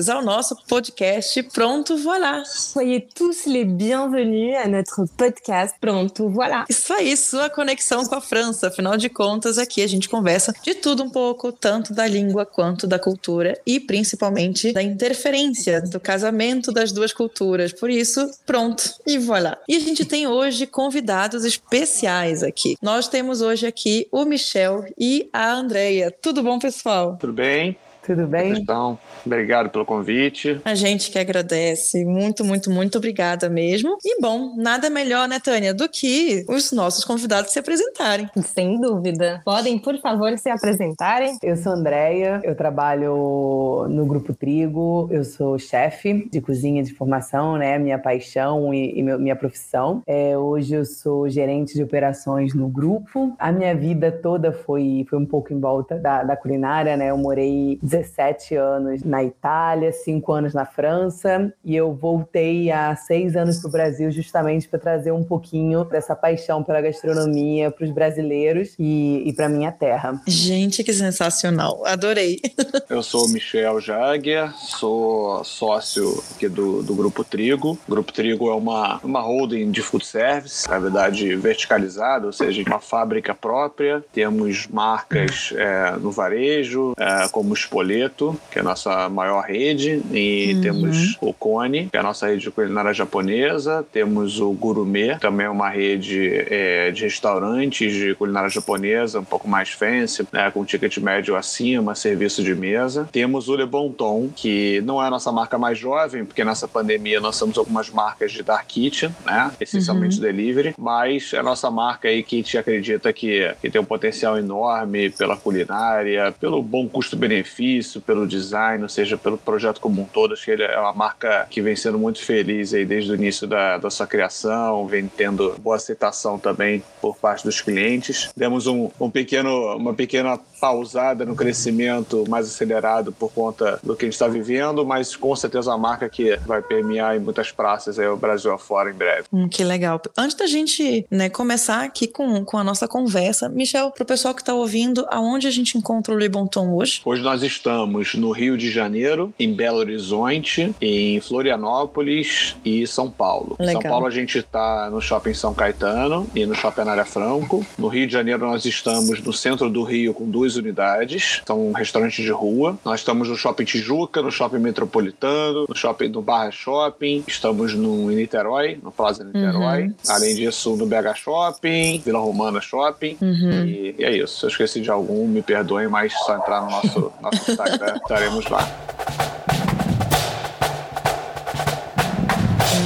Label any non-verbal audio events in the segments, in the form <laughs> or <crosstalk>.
bem-vindos ao nosso podcast Pronto Voilà. Soyez tous les bienvenus à notre podcast Pronto Voilà. Isso aí, sua conexão com a França. Afinal de contas, aqui a gente conversa de tudo um pouco, tanto da língua quanto da cultura e principalmente da interferência do casamento das duas culturas. Por isso, pronto e voilà. E a gente tem hoje convidados especiais aqui. Nós temos hoje aqui o Michel e a Andrea. Tudo bom, pessoal? Tudo bem? Tudo bem? Então, obrigado pelo convite. A gente que agradece. Muito, muito, muito obrigada mesmo. E bom, nada melhor, né, Tânia, do que os nossos convidados se apresentarem. Sem dúvida. Podem, por favor, se apresentarem? Eu sou Andréia, eu trabalho no Grupo Trigo, eu sou chefe de cozinha de formação, né? Minha paixão e, e minha profissão. É, hoje eu sou gerente de operações no grupo. A minha vida toda foi, foi um pouco em volta da, da culinária, né? Eu morei 17 anos na Itália, 5 anos na França, e eu voltei há 6 anos para o Brasil justamente para trazer um pouquinho dessa paixão pela gastronomia para os brasileiros e, e para minha terra. Gente, que sensacional! Adorei! <laughs> Eu sou Michel Jaguer, sou sócio aqui do, do Grupo Trigo. O Grupo Trigo é uma, uma holding de food service, na verdade verticalizada, ou seja, uma fábrica própria. Temos marcas é, no varejo, é, como Expo Spoleto, que é a nossa maior rede, e uhum. temos o Cone, que é a nossa rede de culinária japonesa, temos o Gourmet, também é uma rede é, de restaurantes de culinária japonesa, um pouco mais fancy, né, com ticket médio acima, serviço de mesa. Temos o Le Bon Ton, que não é a nossa marca mais jovem, porque nessa pandemia nós temos algumas marcas de dark kitchen, né, essencialmente uhum. delivery, mas é a nossa marca aí que a gente acredita que, que tem um potencial enorme pela culinária, pelo bom custo-benefício, isso, pelo design, ou seja, pelo projeto como um todo. Acho que ele é uma marca que vem sendo muito feliz aí desde o início da, da sua criação, vem tendo boa aceitação também por parte dos clientes. Demos um, um pequeno, uma pequena pausada no crescimento mais acelerado por conta do que a gente está vivendo, mas com certeza uma marca que vai permear em muitas praças aí o Brasil afora em breve. Hum, que legal. Antes da gente né, começar aqui com, com a nossa conversa, Michel, para o pessoal que está ouvindo, aonde a gente encontra o Le Bon Ton hoje? Hoje nós estamos no Rio de Janeiro, em Belo Horizonte, em Florianópolis e São Paulo. Legal. São Paulo a gente está no Shopping São Caetano e no Shopping Anália Franco. No Rio de Janeiro nós estamos no centro do Rio com duas unidades, são restaurantes de rua. Nós estamos no Shopping Tijuca, no Shopping Metropolitano, no Shopping do Barra Shopping, estamos no em Niterói, no Plaza Niterói. Uhum. Além disso, no BH Shopping, Vila Romana Shopping. Uhum. E, e, é isso. Se eu esqueci de algum, me perdoem, mas só entrar no nosso, nosso Instagram, estaremos lá.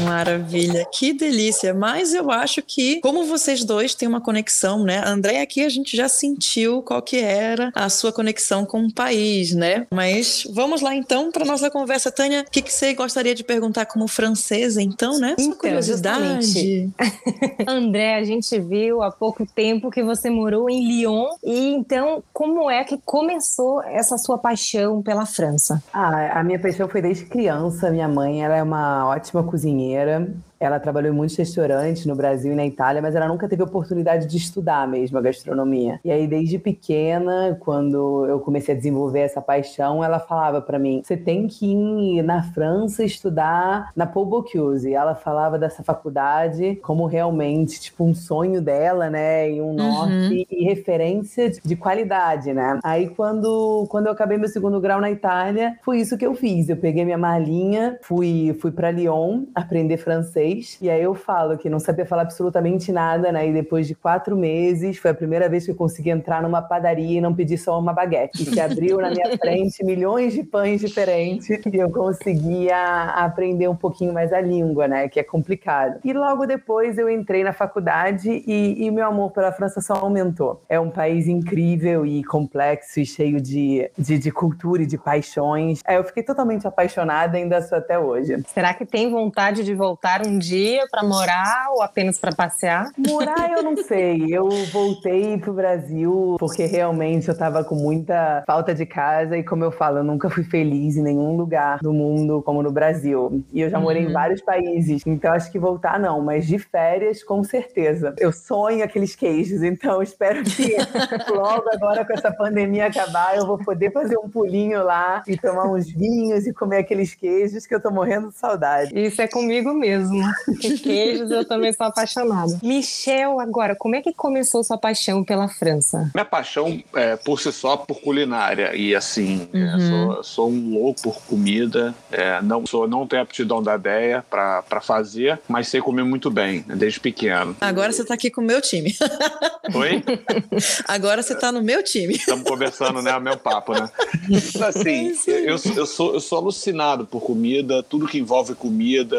Maravilha, que delícia. Mas eu acho que, como vocês dois têm uma conexão, né? André, aqui a gente já sentiu qual que era a sua conexão com o país, né? Mas vamos lá então para nossa conversa. Tânia, o que, que você gostaria de perguntar como francesa, então, né? Então, curiosidade. <laughs> André, a gente viu há pouco tempo que você morou em Lyon. E então, como é que começou essa sua paixão pela França? Ah, a minha paixão foi desde criança. Minha mãe, ela é uma ótima cozinheira dinheiro Ela trabalhou em muitos restaurantes no Brasil e na Itália, mas ela nunca teve oportunidade de estudar mesmo a gastronomia. E aí, desde pequena, quando eu comecei a desenvolver essa paixão, ela falava para mim: você tem que ir na França estudar na Paul Bocuse. E ela falava dessa faculdade como realmente, tipo, um sonho dela, né? E um uhum. norte e referência de qualidade, né? Aí, quando, quando eu acabei meu segundo grau na Itália, foi isso que eu fiz. Eu peguei minha malinha, fui, fui para Lyon aprender francês inglês. E aí eu falo que não sabia falar absolutamente nada, né? E depois de quatro meses, foi a primeira vez que eu consegui entrar numa padaria e não pedir só uma baguete. E se abriu na minha frente <laughs> milhões de pães diferentes e eu conseguia aprender um pouquinho mais a língua, né? Que é complicado. E logo depois eu entrei na faculdade e, e meu amor pela França só aumentou. É um país incrível e complexo e cheio de, de, de cultura e de paixões. É, eu fiquei totalmente apaixonada, ainda sou até hoje. Será que tem vontade de voltar um um dia para morar ou apenas para passear? Morar eu não sei. Eu voltei pro Brasil porque realmente eu tava com muita falta de casa e como eu falo, eu nunca fui feliz em nenhum lugar do mundo como no Brasil. E eu já morei uhum. em vários países, então acho que voltar não, mas de férias com certeza. Eu sonho aqueles queijos, então espero que <laughs> logo agora com essa pandemia acabar eu vou poder fazer um pulinho lá e tomar uns vinhos e comer aqueles queijos que eu tô morrendo de saudade. Isso é comigo mesmo. Que <laughs> queijos eu também sou apaixonada. Michel, agora, como é que começou sua paixão pela França? Minha paixão é por si só por culinária e assim, é, uhum. sou, sou, um louco por comida. É, não sou, não tenho aptidão da ideia para fazer, mas sei comer muito bem né, desde pequeno. Agora você tá aqui com o meu time. <laughs> Oi? Agora você tá no meu time. Estamos conversando, né? O meu papo, né? Assim, <laughs> eu, eu, sou, eu sou alucinado por comida, tudo que envolve comida,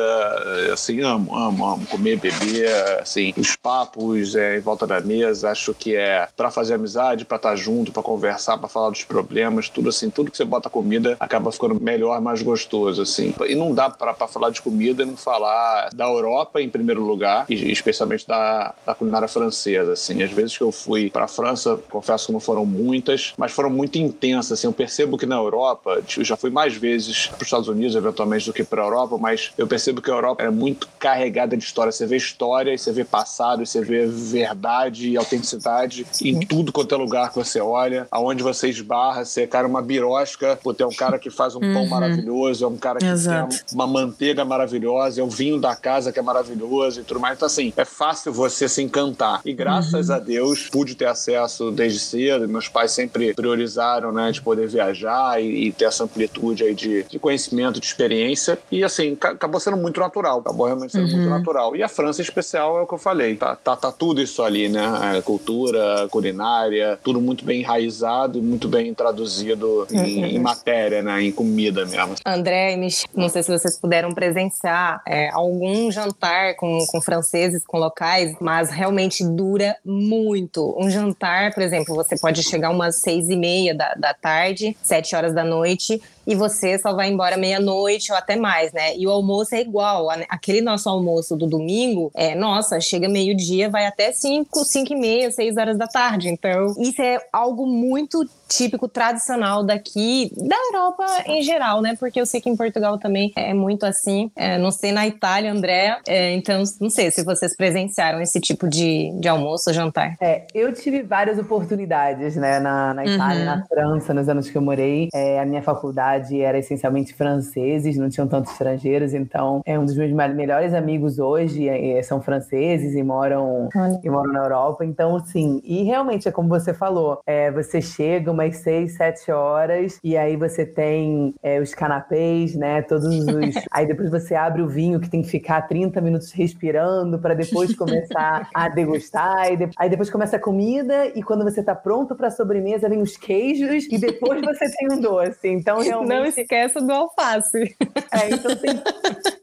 assim, amo, amo, amo comer, beber, assim, os papos é, em volta da mesa, acho que é para fazer amizade, para estar tá junto, para conversar, para falar dos problemas, tudo assim, tudo que você bota comida acaba ficando melhor, mais gostoso, assim. E não dá para falar de comida e não falar da Europa em primeiro lugar, e especialmente da, da culinária francesa, assim. Às vezes que eu fui para a França, confesso que não foram muitas, mas foram muito intensas, assim. Eu percebo que na Europa, eu já fui mais vezes para os Estados Unidos, eventualmente, do que para a Europa, mas eu percebo que a Europa é muito carregada de história. Você vê história, você vê passado, você vê verdade e autenticidade em tudo quanto é lugar que você olha. Aonde você esbarra, você, cara, uma birosca, pô, tem um cara que faz um uhum. pão maravilhoso, é um cara que Exato. tem uma manteiga maravilhosa, é o vinho da casa que é maravilhoso e tudo mais. Então, assim, é fácil você se encantar. E graças uhum. a Deus, pude ter acesso desde cedo. Meus pais sempre priorizaram, né, de poder viajar e, e ter essa amplitude aí de, de, conhecimento, de experiência. E, assim, acabou sendo muito natural. Acabou realmente sendo uhum. muito natural. E a França, em especial, é o que eu falei. Tá, tá, tá tudo isso ali, né? É, cultura, culinária, tudo muito bem enraizado e muito bem traduzido em, uhum. em, matéria, né? Em comida mesmo. André e Michel, não sei se vocês puderam presenciar é, algum jantar com, com franceses, com locais, mas realmente dura muito. Um jantar, por exemplo, você pode chegar umas seis e meia da, da tarde, sete horas da noite, e você só vai embora meia-noite ou até mais, né? E o almoço é igual. Aquele nosso almoço do domingo, é, nossa, chega meio-dia, vai até cinco, cinco e meia, seis horas da tarde. Então, isso é algo muito típico, tradicional daqui, da Europa em geral, né? Porque eu sei que em Portugal também é muito assim. É, não sei na Itália, André. É, então, não sei se vocês presenciaram esse tipo de, de almoço ou jantar. É, eu tive várias oportunidades, né? Na, na Itália, uhum. na França, nos anos que eu morei. É, a minha faculdade era essencialmente franceses, não tinham tantos estrangeiros. Então, é um dos meus melhores amigos hoje é, são franceses e moram, e moram na Europa. Então, sim. E realmente, é como você falou, é, você chega umas seis, sete horas, e aí você tem é, os canapês, né? Todos os. <laughs> aí depois você abre o vinho que tem que ficar 30 minutos respirando para depois começar a degustar. E de... Aí depois começa a comida, e quando você tá pronto para sobremesa, vem os queijos, e depois você tem um doce. Então, realmente. Não esqueça do alface. É, então tem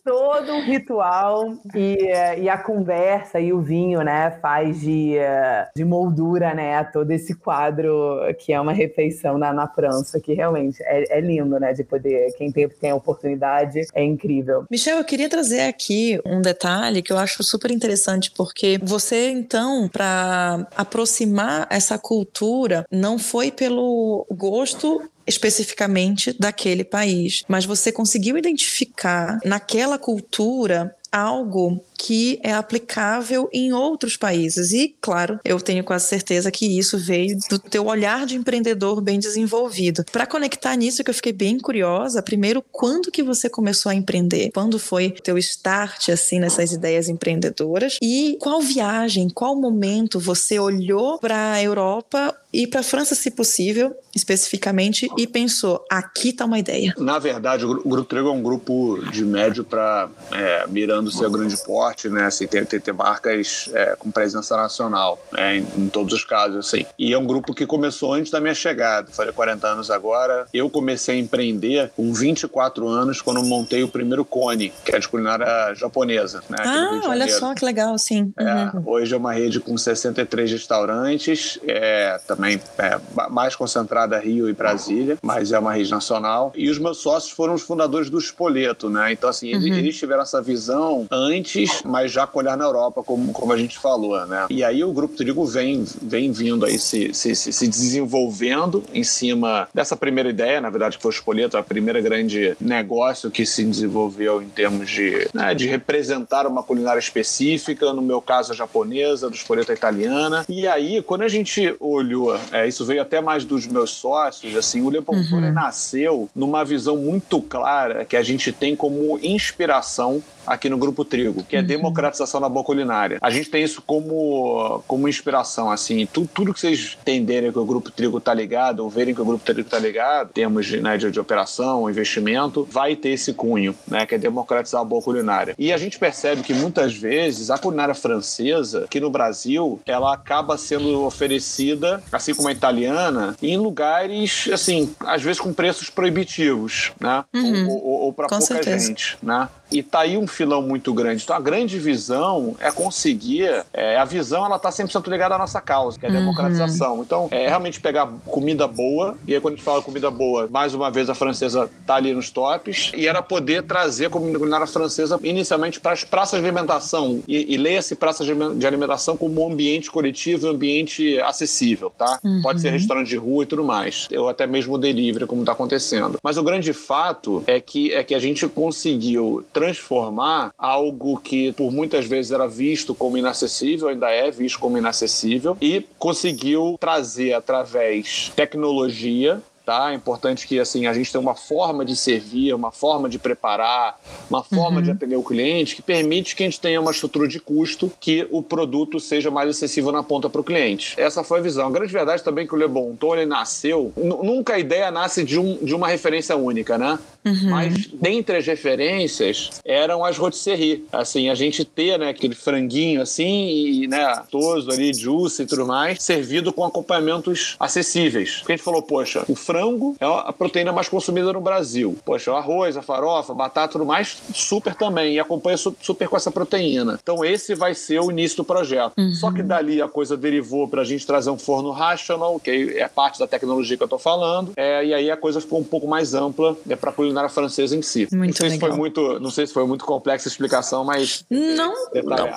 todo um ritual e, é, e a conversa e o vinho, né, faz de, é, de moldura, né, a todo esse quadro que é uma refeição na, na França, que realmente é, é lindo, né? De poder, quem tem, tem a oportunidade, é incrível. Michel, eu queria trazer aqui um detalhe que eu acho super interessante, porque você, então, para aproximar essa cultura, não foi pelo gosto especificamente daquele país, mas você conseguiu identificar naquela cultura algo que é aplicável em outros países. E, claro, eu tenho quase certeza que isso veio do teu olhar de empreendedor bem desenvolvido. Para conectar nisso, que eu fiquei bem curiosa, primeiro, quando que você começou a empreender? Quando foi teu start, assim, nessas ideias empreendedoras? E qual viagem, qual momento você olhou para a Europa e para a França, se possível, especificamente, e pensou: aqui está uma ideia? Na verdade, o Grupo Trigo é um grupo de médio para é, mirando ser grande porte forte, né? Assim, ter, ter, ter marcas é, com presença nacional, né? em, em, todos os casos, assim. E é um grupo que começou antes da minha chegada. Falei 40 anos agora. Eu comecei a empreender com 24 anos quando montei o primeiro Cone, que é de culinária japonesa. Né? Ah, olha só que legal, sim. É, uhum. hoje é uma rede com 63 restaurantes, é, também é, mais concentrada Rio e Brasília, mas é uma rede nacional. E os meus sócios foram os fundadores do Espoleto, né? Então, assim, uhum. eles, tiveram essa visão antes, mas já com olhar na Europa, como, como a gente falou, né? E aí o Grupo Trigo vem, vem vindo aí se, se, se desenvolvendo em cima dessa primeira ideia, na verdade, que foi o Espoleto, a primeira grande negócio que se desenvolveu em termos de, né, de representar uma culinária específica, no meu caso a japonesa, do Espoleto a italiana. E aí, quando a gente olhou, é, isso veio até mais dos meus sócios, assim, o Le Bon uhum. nasceu numa visão muito clara que a gente tem como inspiração aqui no Grupo Trigo, que é uhum. democratização da boa culinária. A gente tem isso como, como inspiração, assim, tudo, tudo que vocês entenderem que o Grupo Trigo está ligado, ou verem que o Grupo Trigo está ligado, temos de, né, de, de, operação, investimento, vai ter esse cunho, né, que é democratizar a boa culinária. E a gente percebe que muitas vezes a culinária francesa, aqui no Brasil, ela acaba sendo oferecida, assim como a italiana, em lugares, assim, às vezes com preços proibitivos, né, uhum. ou, ou, ou para pouca certeza. gente, né. E tá aí um filão muito grande. Então a grande visão é conseguir. É, a visão ela tá 100% ligada à nossa causa, que é a uhum. democratização. Uhum. Então é realmente pegar comida boa. E aí quando a gente fala comida boa, mais uma vez a francesa tá ali nos tops. E era poder trazer a culinária francesa inicialmente para as praças de alimentação. E, e leia-se praças de alimentação como um ambiente coletivo e um ambiente acessível, tá? Uhum. Pode ser restaurante de rua e tudo mais. Ou até mesmo delivery, como está acontecendo. Mas o grande fato é que, é que a gente conseguiu transformar algo que por muitas vezes era visto como inacessível, ainda é visto como inacessível, e conseguiu trazer através tecnologia tá? É importante que assim a gente tenha uma forma de servir, uma forma de preparar, uma forma uhum. de atender o cliente que permite que a gente tenha uma estrutura de custo que o produto seja mais acessível na ponta para o cliente. Essa foi a visão. A grande verdade também é que o Le Bon Ton ele nasceu, nunca a ideia nasce de, um, de uma referência única, né? Uhum. Mas dentre as referências eram as rotisseries. Assim, a gente ter, né, aquele franguinho assim e, né, toso ali, juice e tudo mais, servido com acompanhamentos acessíveis. Porque a gente falou, poxa, o frango é a proteína mais consumida no Brasil. Poxa, o arroz, a farofa, batata, tudo mais, super também. E acompanha super com essa proteína. Então, esse vai ser o início do projeto. Uhum. Só que dali a coisa derivou para a gente trazer um forno rational, que é parte da tecnologia que eu estou falando. É, e aí a coisa ficou um pouco mais ampla é, para a culinária francesa em si. Muito não sei legal. se foi muito, não sei se foi muito complexa a explicação, mas não, não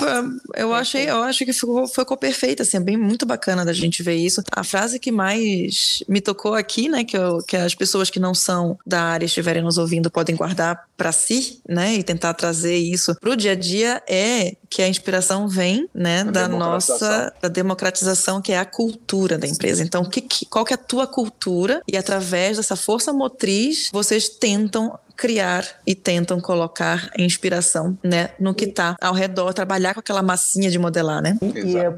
eu achei, eu acho que ficou, ficou perfeita, assim, é bem muito bacana da gente ver isso. A frase que mais me tocou aqui, né, que, eu, que as pessoas que não são da área estiverem nos ouvindo podem guardar para si, né, e tentar trazer isso para o dia a dia é que a inspiração vem, né, a da nossa da democratização, que é a cultura da empresa. Então, que, que, qual que é a tua cultura e através dessa força motriz vocês tentam criar e tentam colocar inspiração, né, no que está ao redor, trabalhar com aquela massinha de modelar, né? E eu,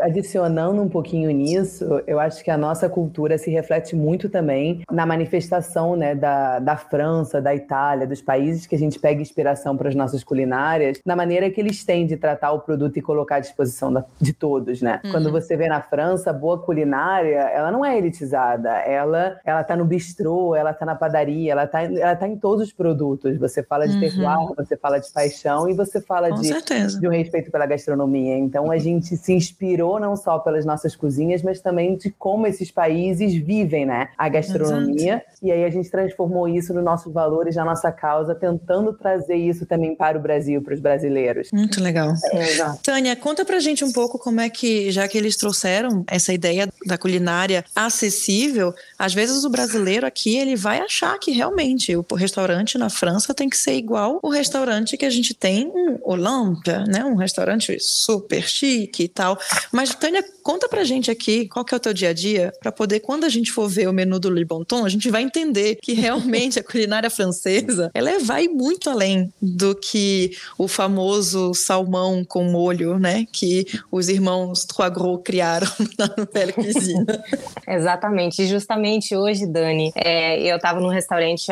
adicionando um pouquinho nisso, eu acho que a nossa cultura se reflete muito também na manifestação, né, da, da França, da Itália, dos países que a gente pega inspiração para as nossas culinárias, na maneira que eles têm de tratar o produto e colocar à disposição da, de todos, né? Uhum. Quando você vê na França, boa culinária, ela não é elitizada, ela ela tá no bistrô, ela tá na padaria, ela tá, ela tá em todos todos os produtos. Você fala de uhum. terroir, você fala de paixão e você fala de, de, um respeito pela gastronomia. Então a gente se inspirou não só pelas nossas cozinhas, mas também de como esses países vivem, né? A gastronomia. Exato. E aí a gente transformou isso nos nossos valores, na nossa causa, tentando trazer isso também para o Brasil, para os brasileiros. Muito legal. É, Tânia, conta pra gente um pouco como é que, já que eles trouxeram essa ideia da culinária acessível, às vezes o brasileiro aqui ele vai achar que realmente o restaurante restaurante na França tem que ser igual o restaurante que a gente tem em Olympia, né? Um restaurante super chique e tal. Mas, Tânia, conta pra gente aqui qual que é o teu dia a dia, para poder, quando a gente for ver o menu do Le Bon Ton, a gente vai entender que realmente a culinária francesa, ela é, vai muito além do que o famoso salmão com molho, né? Que os irmãos Trois Gros criaram <laughs> na Nouvelle Cuisine. Exatamente. E justamente hoje, Dani, é, eu estava num restaurante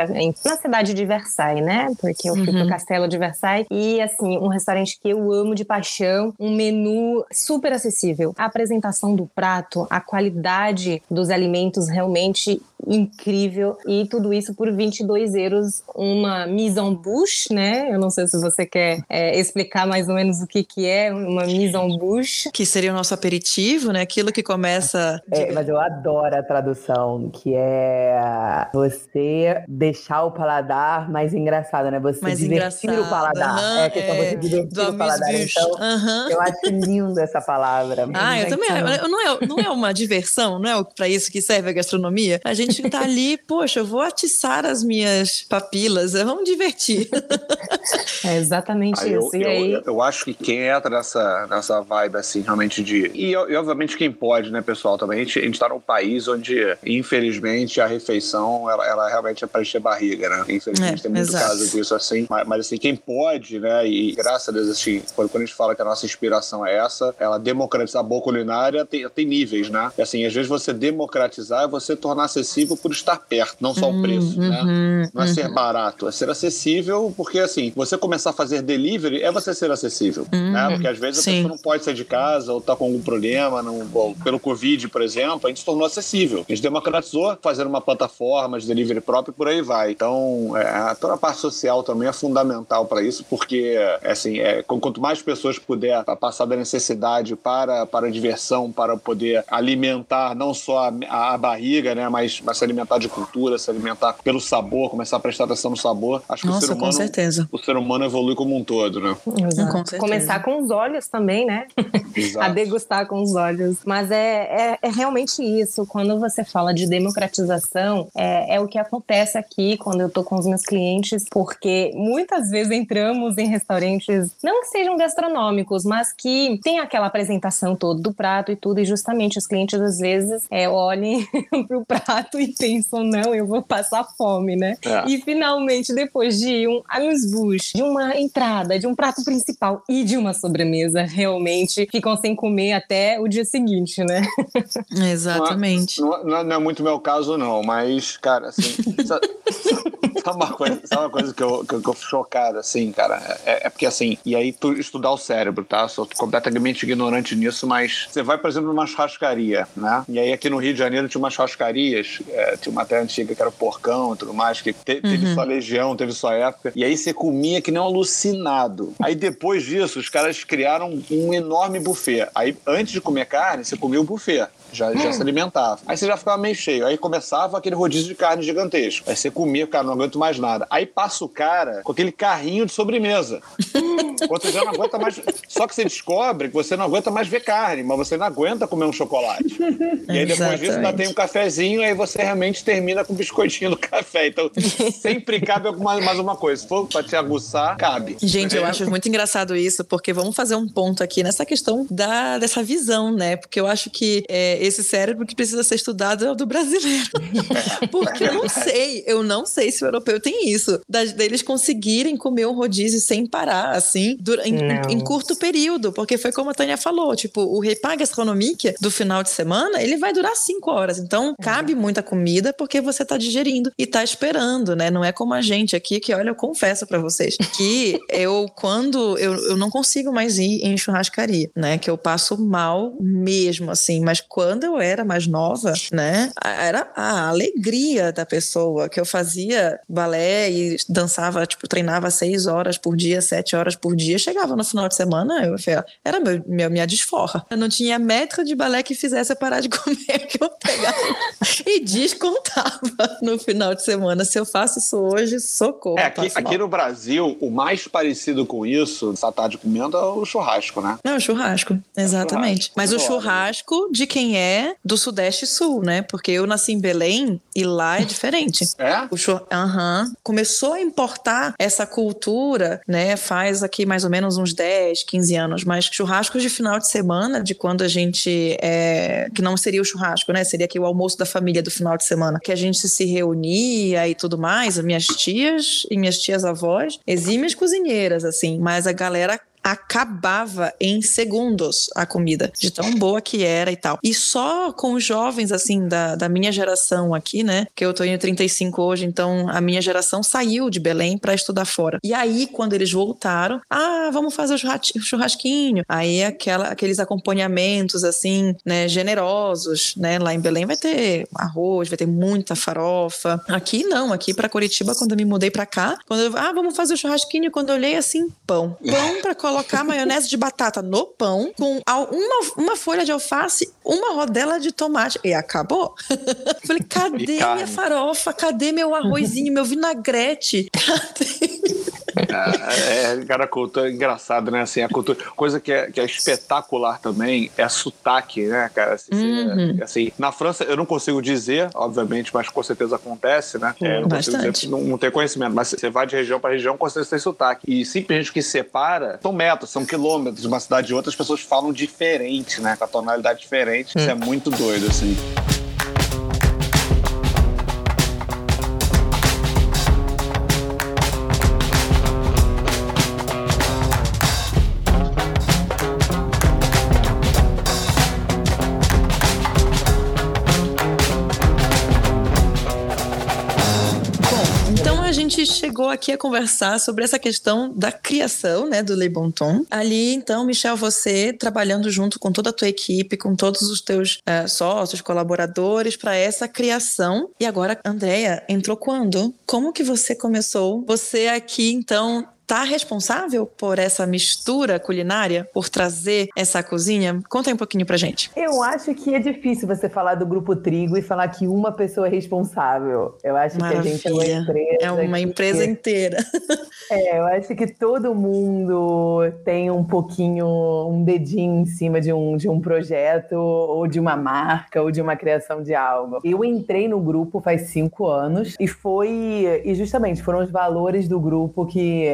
na cidade cidade de Versailles, né? Porque eu fui uhum. pro Castelo de Versailles e assim, um restaurante que eu amo de paixão, um menu super acessível. A apresentação do prato, a qualidade dos alimentos realmente incrível e tudo isso por 22 euros, uma mise en bouche, né? Eu não sei se você quer é, explicar mais ou menos o que que é uma mise en bouche. Que seria o nosso aperitivo, né? Aquilo que começa... É, mas eu adoro a tradução, que é você deixar o paladar mais engraçado, né? Você mais divertir engraçado. o paladar. Uhum, é, que é, você divertir o paladar. Então, uhum. eu acho lindo essa palavra. Ah, eu também. Não é, não é uma diversão, não é para isso que serve a gastronomia? A gente tá ali, poxa, eu vou atiçar as minhas papilas, vamos divertir. É exatamente aí isso. Eu, e aí... Eu, eu, acho que quem entra nessa, nessa vibe, assim, realmente de. E, e obviamente quem pode, né, pessoal, também. A gente, a gente tá num país onde, infelizmente, a refeição, ela, ela realmente é para encher barriga, né? Infelizmente, é, tem muito exato. caso disso, assim. Mas, mas, assim, quem pode, né, e graças a Deus, assim, quando, quando a gente fala que a nossa inspiração é essa, ela democratizar a boa culinária tem, tem níveis, né? E, assim, às vezes você democratizar é você tornar acessível por estar perto, não só o preço, uhum, né? Não é uhum. ser barato, é ser acessível, porque assim, você começar a fazer delivery é você ser acessível, uhum, né? Porque às vezes sim. a pessoa não pode sair de casa ou tá com algum problema, não, ou, pelo Covid, por exemplo, a gente se tornou acessível. A gente democratizou fazendo uma plataforma de delivery próprio e por aí vai. Então, é, toda a parte social também é fundamental para isso, porque assim, é, quanto mais pessoas puder passar da necessidade para, para a diversão, para poder alimentar não só a, a barriga, né, mas, mas se alimentar de cultura, se alimentar pelo sabor, começar a prestar atenção no sabor. Acho que Nossa, o ser humano, com certeza. o ser humano evolui como um todo, né? Exato. Começar com os olhos também, né? <laughs> a degustar com os olhos. Mas é, é, é, realmente isso. Quando você fala de democratização, é, é o que acontece aqui quando eu tô com os meus clientes, porque muitas vezes entramos em restaurantes, não que sejam gastronômicos, mas que tem aquela apresentação toda do prato e tudo, e justamente os clientes às vezes é, olhem <laughs> pro prato e <laughs> pensam, não, eu vou passar fome, né? É. E finalmente, depois de um amuse-bouche, de uma entrada, de um prato principal e de uma sobremesa, realmente ficam sem comer até o dia seguinte, né? <laughs> Exatamente. Não, não, não é muito meu caso, não, mas, cara, assim. <laughs> sabe uma coisa, sabe uma coisa que, eu, que, eu, que eu fico chocado, assim, cara? É, é, porque, assim, e aí tu estudar o cérebro, tá? Sou completamente ignorante nisso, mas você vai, por exemplo, numa churrascaria, né? E aí aqui no Rio de Janeiro tinha umas churrascarias, é, tinha uma até antiga que era o Porcão e tudo mais, que te, teve uhum. sua legião, teve sua época. E aí você comia que nem um alucinado. Aí depois disso, os caras criaram um enorme buffet. Aí antes de comer carne, você comia o buffet já, já se alimentava. Aí você já ficava meio cheio. Aí começava aquele rodízio de carne gigantesco. Aí você comia, cara, não aguento mais nada. Aí passa o cara com aquele carrinho de sobremesa. você já não aguenta mais. Só que você descobre que você não aguenta mais ver carne, mas você não aguenta comer um chocolate. E aí depois disso ainda tem um cafezinho, aí você realmente termina com o biscoitinho do café. Então sempre cabe alguma, mais uma coisa. Se for pra te aguçar, cabe. Gente, eu acho muito engraçado isso, porque vamos fazer um ponto aqui nessa questão da, dessa visão, né? Porque eu acho que é, esse cérebro que precisa ser estudado é o do brasileiro. <laughs> Porque eu não sei, eu não sei se o europeu tem isso, das, deles conseguirem comer um rodízio sem parar, assim, em, em, curto período. Porque foi como a Tânia falou, tipo, o repas gastronomique do final de semana, ele vai durar cinco horas. Então, cabe muita comida porque você tá digerindo e tá esperando, né? Não é como a gente aqui, que olha, eu confesso para vocês, que <laughs> eu, quando, eu, eu não consigo mais ir em churrascaria, né? Que eu passo mal mesmo, assim, mas quando quando eu era mais nova, né, era a alegria da pessoa que eu fazia balé e dançava, tipo, treinava seis horas por dia, sete horas por dia. Chegava no final de semana, eu era meu, meu, minha desforra. Eu não tinha metro de balé que fizesse eu parar de <laughs> comer, que eu pegava e descontava no final de semana. Se eu faço isso hoje, socorro. É, aqui, aqui no Brasil, o mais parecido com isso, essa tarde comendo, é o churrasco, né? Não, o churrasco, exatamente. É o churrasco. Mas o churrasco de quem é do Sudeste e Sul, né? Porque eu nasci em Belém e lá é diferente. <laughs> É? O chur... uhum. Começou a importar essa cultura, né? Faz aqui mais ou menos uns 10, 15 anos, mas churrascos de final de semana, de quando a gente. É... Que não seria o churrasco, né? Seria aqui o almoço da família do final de semana, que a gente se reunia e tudo mais. Minhas tias e minhas tias avós, exímias cozinheiras, assim, mas a galera acabava em segundos a comida, de tão boa que era e tal. E só com os jovens, assim, da, da minha geração aqui, né? Que eu tô em 35 hoje, então a minha geração saiu de Belém para estudar fora. E aí, quando eles voltaram, ah, vamos fazer o churrasquinho. Aí aquela, aqueles acompanhamentos, assim, né, generosos, né? Lá em Belém vai ter arroz, vai ter muita farofa. Aqui não, aqui para Curitiba, quando eu me mudei para cá, quando eu, ah, vamos fazer o churrasquinho, quando eu olhei assim, pão. <laughs> Pão para colocar maionese de batata no pão, com uma, uma folha de alface, uma rodela de tomate. E acabou. <laughs> Falei, cadê minha farofa? Cadê meu arrozinho, meu vinagrete? <laughs> Cadê? É, é, cara, a cultura é engraçado, né? Assim, a cultura, coisa que é, que é espetacular também é sotaque, né, cara? Assim, uhum. assim, na França eu não consigo dizer, obviamente, mas com certeza acontece, né? É, não consigo dizer, não, não tenho conhecimento, mas você vai de região para região, com certeza tem sotaque. E simplesmente o que separa são metros, são quilômetros de uma cidade de outra, as pessoas falam diferente, né? Com a tonalidade diferente. Isso é hum. muito doido, assim. Chegou aqui a conversar sobre essa questão da criação, né, do Le Bon Ton. Ali, então, Michel, você trabalhando junto com toda a tua equipe, com todos os teus uh, sócios, colaboradores para essa criação. E agora, Andréia, entrou quando? Como que você começou? Você aqui, então, tá responsável por essa mistura culinária, por trazer essa cozinha? Conta aí um pouquinho pra gente. Eu acho que é difícil você falar do grupo Trigo e falar que uma pessoa é responsável. Eu acho Maravilha. que a gente é uma empresa. É uma empresa que... inteira. <laughs> É, eu acho que todo mundo tem um pouquinho, um dedinho em cima de um, de um projeto, ou de uma marca, ou de uma criação de algo. Eu entrei no grupo faz cinco anos e foi. E justamente foram os valores do grupo que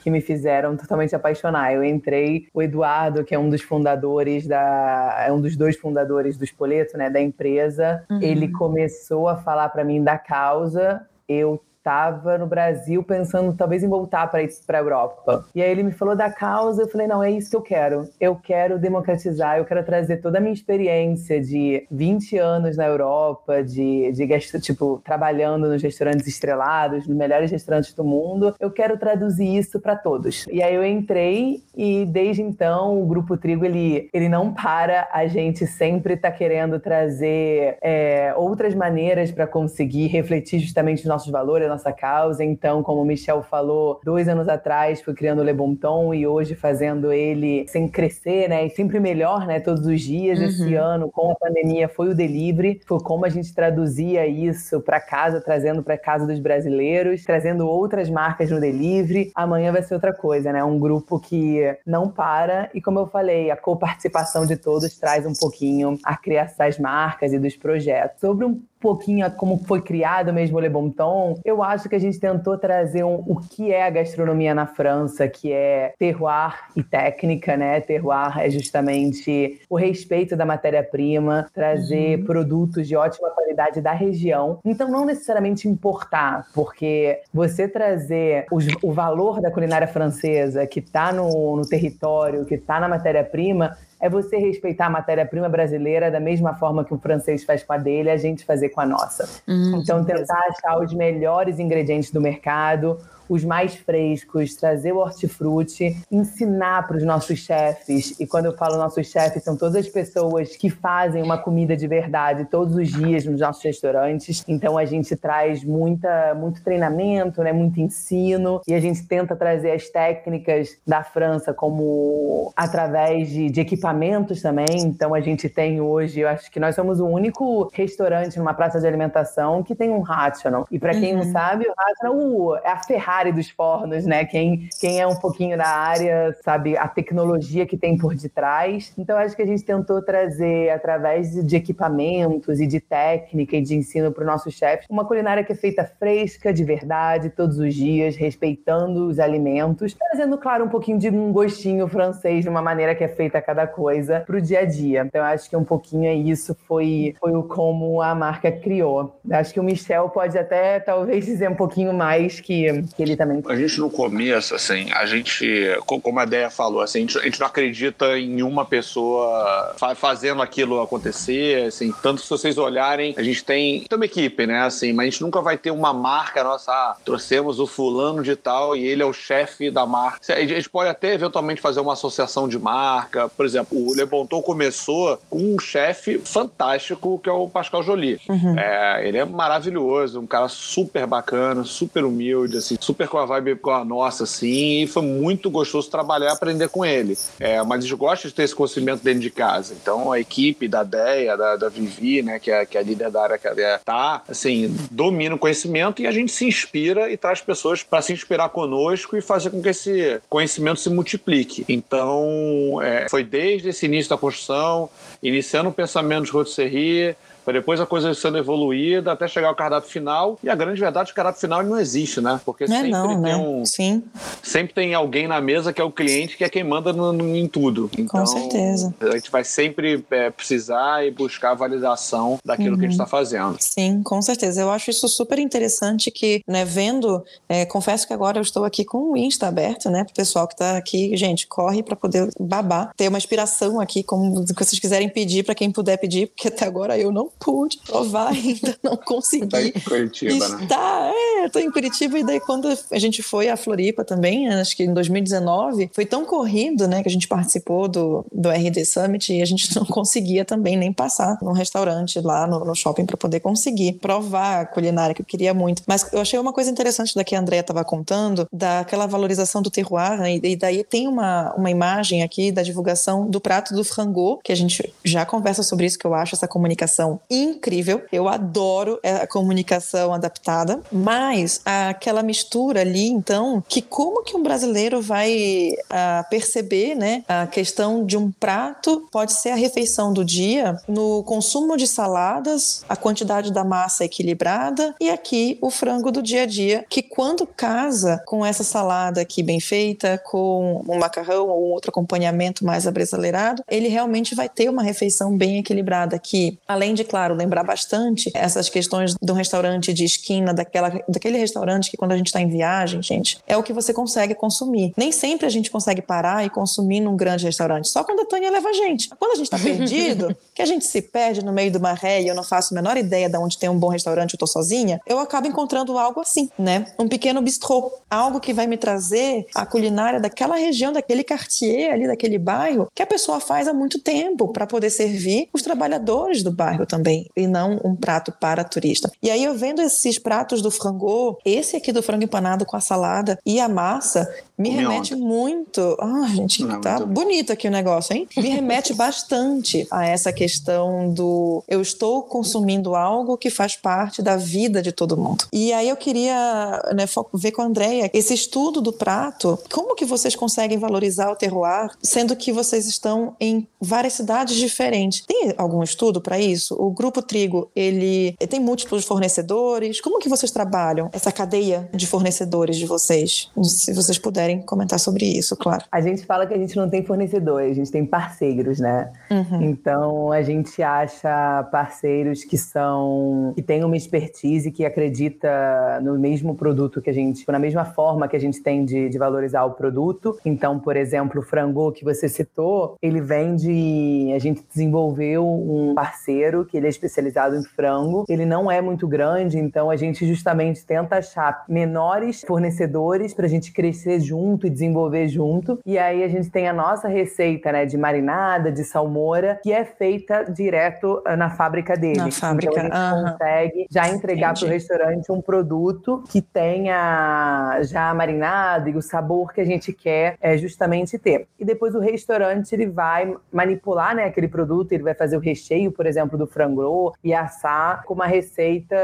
que me fizeram totalmente apaixonar. Eu entrei, o Eduardo, que é um dos fundadores da, é um dos dois fundadores do Espoleto, né, da empresa, uhum. ele começou a falar para mim da causa. Eu estava no Brasil pensando talvez em voltar para a Europa. E aí ele me falou da causa, eu falei, não, é isso que eu quero. Eu quero democratizar, eu quero trazer toda a minha experiência de 20 anos na Europa, de, de tipo, trabalhando nos restaurantes estrelados, nos melhores restaurantes do mundo. Eu quero traduzir isso para todos. E aí eu entrei e desde então o Grupo Trigo, ele, ele não para, a gente sempre está querendo trazer é, outras maneiras para conseguir refletir justamente os nossos valores, nossa causa. Então, como o Michel falou, dois anos atrás fui criando o Le Bon Ton e hoje fazendo ele sem crescer, né? E sempre melhor, né? Todos os dias. Uhum. Esse ano, com a pandemia, foi o delivery. Foi como a gente traduzia isso para casa, trazendo para casa dos brasileiros, trazendo outras marcas no delivery. Amanhã vai ser outra coisa, né? Um grupo que não para. E como eu falei, a coparticipação de todos traz um pouquinho a criação das marcas e dos projetos. Sobre um pouquinho a como foi criado mesmo o Le Bon Ton, eu acho que a gente tentou trazer um, o que é a gastronomia na França, que é terroir e técnica, né? Terroir é justamente o respeito da matéria-prima, trazer uhum. produtos de ótima qualidade da região. Então, não necessariamente importar, porque você trazer os, o valor da culinária francesa que está no, no território, que está na matéria-prima, é você respeitar a matéria-prima brasileira da mesma forma que o francês faz com a dele, a gente fazer com a nossa. Hum, então, tentar achar os melhores ingredientes do mercado, os mais frescos, trazer o hortifruti, ensinar para os nossos chefes. E quando eu falo nossos chefes, são todas as pessoas que fazem uma comida de verdade todos os dias nos nossos restaurantes. Então a gente traz muita, muito treinamento, né, muito ensino e a gente tenta trazer as técnicas da França como através de, de equipamentos também. Então a gente tem hoje, eu acho que nós somos o único restaurante numa praça de alimentação que tem um rational. E para quem uhum. não sabe, o rational é a Ferrari Ferrari dos fornos, né? Quem, quem é um pouquinho da área sabe a tecnologia que tem por detrás. Então, acho que a gente tentou trazer, através de equipamentos e de técnica e de ensino para os nossos chefes, uma culinária que é feita fresca, de verdade, todos os dias, respeitando os alimentos, trazendo, claro, um pouquinho de um gostinho francês, de uma maneira que é feita cada coisa para o dia a dia. Então, acho que um pouquinho é isso, foi, foi o como a marca criou. Acho que o Michel pode até, talvez, dizer um pouquinho mais que, que ele também. A gente no começo, assim, a gente, como a ideia falou, assim, a gente, a gente não acredita em uma pessoa fazendo aquilo acontecer, assim, tanto se vocês olharem, a gente tem, tem uma equipe, né, assim, mas a gente nunca vai ter uma marca nossa, ah, trouxemos o fulano de tal e ele é o chefe da marca. A gente pode até eventualmente fazer uma associação de marca, por exemplo, o Le Bon Ton começou com um chefe fantástico que é o Pascal Jolie. Uhum. É, ele é maravilhoso, um cara super bacana, super humilde, assim, super com a vibe com a nossa, assim, e foi muito gostoso trabalhar e aprender com ele. É, mas gente gosta de ter esse conhecimento dentro de casa. Então a equipe da Deia, da, da Vivi, né, que é, que é a líder da área que é, tá, assim, domina o conhecimento e a gente se inspira e traz pessoas para se inspirar conosco e fazer com que esse conhecimento se multiplique. Então, é, foi desde esse início da construção, iniciando o pensamento de rotisserie, para depois a coisa sendo evoluída até chegar ao cardápio final. E a grande verdade é que o cardápio final não existe, né? Porque não é sempre não, tem né? um. Sim. Sempre tem alguém na mesa que é o cliente, que é quem manda no, no, em tudo. Então, Com certeza. A gente vai sempre é, precisar e buscar a validação daquilo uhum. que a gente está fazendo. Sim, com certeza. Eu acho isso super interessante que, né, vendo, é, confesso que agora eu estou aqui com o Insta aberto, né, para o pessoal que está aqui, gente, corre para poder babar, ter uma inspiração aqui, como vocês quiserem pedir, para quem puder pedir, porque até agora eu não pude provar <laughs> ainda, não consegui. Tá em Curitiba, né? Está, é, tô em Curitiba e daí quando a gente foi a Floripa também, acho que em 2019, foi tão corrido, né, que a gente participou do, do RD Summit e a gente não conseguia também nem passar num restaurante lá no, no shopping para poder conseguir provar a culinária que eu queria muito. Mas eu achei uma coisa interessante da que a Andrea estava contando, daquela valorização do terroir, né? e daí tem uma, uma imagem aqui da divulgação do prato do frango, que a gente já conversa sobre isso, que eu acho essa comunicação incrível. Eu adoro a comunicação adaptada, mas aquela mistura ali, então, que como que um brasileiro vai uh, perceber, né, a questão de um prato pode ser a refeição do dia no consumo de saladas, a quantidade da massa equilibrada e aqui o frango do dia a dia, que quando casa com essa salada aqui bem feita, com um macarrão ou outro acompanhamento mais abrasileirado, ele realmente vai ter uma refeição bem equilibrada que, além de, claro, lembrar bastante essas questões um restaurante de esquina, daquela, daquele restaurante que quando a gente está em viagem, gente, é o que você consegue consumir. Nem sempre a gente consegue parar e consumir num grande restaurante, só quando a Tânia leva a gente. Quando a gente está perdido, <laughs> que a gente se perde no meio de uma ré e eu não faço a menor ideia de onde tem um bom restaurante, eu tô sozinha, eu acabo encontrando algo assim, né? Um pequeno bistrô, algo que vai me trazer a culinária daquela região, daquele quartier ali, daquele bairro, que a pessoa faz há muito tempo para poder servir os trabalhadores do bairro também, e não um prato para turista. E aí eu vendo esses pratos do frango, esse aqui do frango empanado com a salada e a massa, me remete muito. Ah, gente, não, tá muito bonito aqui o negócio, hein? Me remete <laughs> bastante a essa questão do eu estou consumindo algo que faz parte da vida de todo mundo. E aí eu queria né, ver com a Andrea esse estudo do prato, como que vocês conseguem valorizar o terroir, sendo que vocês estão em várias cidades diferentes. Tem algum estudo para isso? O grupo Trigo, ele, ele tem múltiplos fornecedores. Como que vocês trabalham essa cadeia de fornecedores de vocês? Se vocês puderem puderem comentar sobre isso, claro. A gente fala que a gente não tem fornecedores, a gente tem parceiros, né? Uhum. Então a gente acha parceiros que são que têm uma expertise que acredita no mesmo produto que a gente, na mesma forma que a gente tem de, de valorizar o produto. Então, por exemplo, o frango que você citou, ele vem de a gente desenvolveu um parceiro que ele é especializado em frango. Ele não é muito grande, então a gente justamente tenta achar menores fornecedores para a gente crescer junto junto e desenvolver junto. E aí a gente tem a nossa receita, né, de marinada, de salmoura, que é feita direto ah, na fábrica dele. Na fábrica. Então a gente consegue já entregar para o restaurante um produto que tenha já marinado e o sabor que a gente quer é justamente ter. E depois o restaurante ele vai manipular, né, aquele produto, ele vai fazer o recheio, por exemplo, do frango e assar com uma receita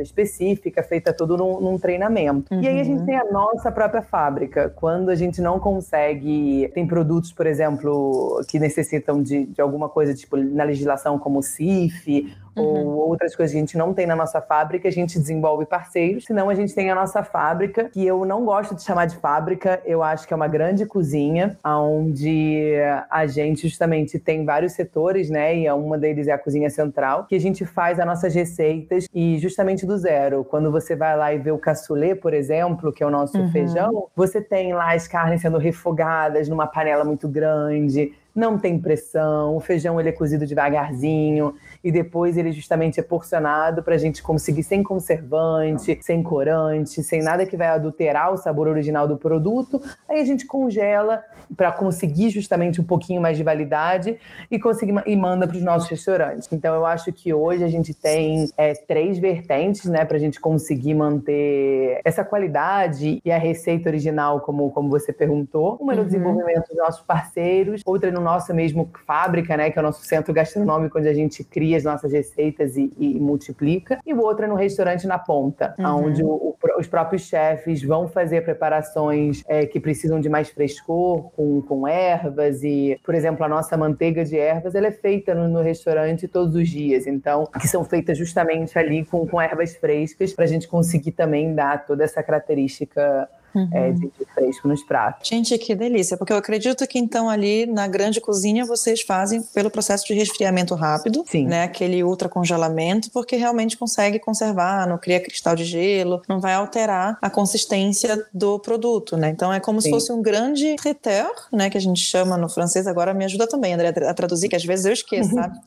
específica, feita tudo num, num treinamento. Uhum. E aí a gente uhum. tem a nossa própria fábrica quando a gente não consegue. Tem produtos, por exemplo, que necessitam de, de alguma coisa, tipo na legislação, como o CIF uhum. ou outras coisas que a gente não tem na nossa fábrica, a gente desenvolve parceiros, senão a gente tem a nossa fábrica, que eu não gosto de chamar de fábrica, eu acho que é uma grande cozinha, onde a gente justamente tem vários setores, né? E uma deles é a cozinha central, que a gente faz as nossas receitas e justamente do zero. Quando você vai lá e vê o cassoulet, por exemplo, que é o nosso uhum. feijão, você tem lá as carnes sendo refogadas numa panela muito grande, não tem pressão, o feijão ele é cozido devagarzinho e depois ele justamente é porcionado para a gente conseguir sem conservante, sem corante, sem nada que vai adulterar o sabor original do produto. Aí a gente congela para conseguir justamente um pouquinho mais de validade e conseguir e manda para os nossos restaurantes. Então eu acho que hoje a gente tem é, três vertentes, né, para a gente conseguir manter essa qualidade e a receita original, como, como você perguntou. Uma no uhum. desenvolvimento dos nossos parceiros, outra no nosso mesmo fábrica, né, que é o nosso centro gastronômico onde a gente cria as nossas receitas e, e multiplica. E o outro é no restaurante na ponta, uhum. onde o, o, os próprios chefes vão fazer preparações é, que precisam de mais frescor, com, com ervas e, por exemplo, a nossa manteiga de ervas, ela é feita no, no restaurante todos os dias, então, que são feitas justamente ali com, com ervas frescas para a gente conseguir também dar toda essa característica uhum. é, de, de fresco nos pratos. Gente, que delícia, porque eu acredito que então ali na grande cozinha vocês fazem pelo processo de resfriamento rápido, Sim. né, aquele ultra congelamento, porque realmente consegue conservar, não cria cristal de gelo, não vai alterar a consistência do produto, né? Então é como Sim. se fosse um grande traiteur, né, que a gente chama no francês, agora me ajuda também, André, a traduzir, que às vezes eu esqueço, sabe?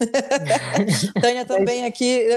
<laughs> Tânia também aqui,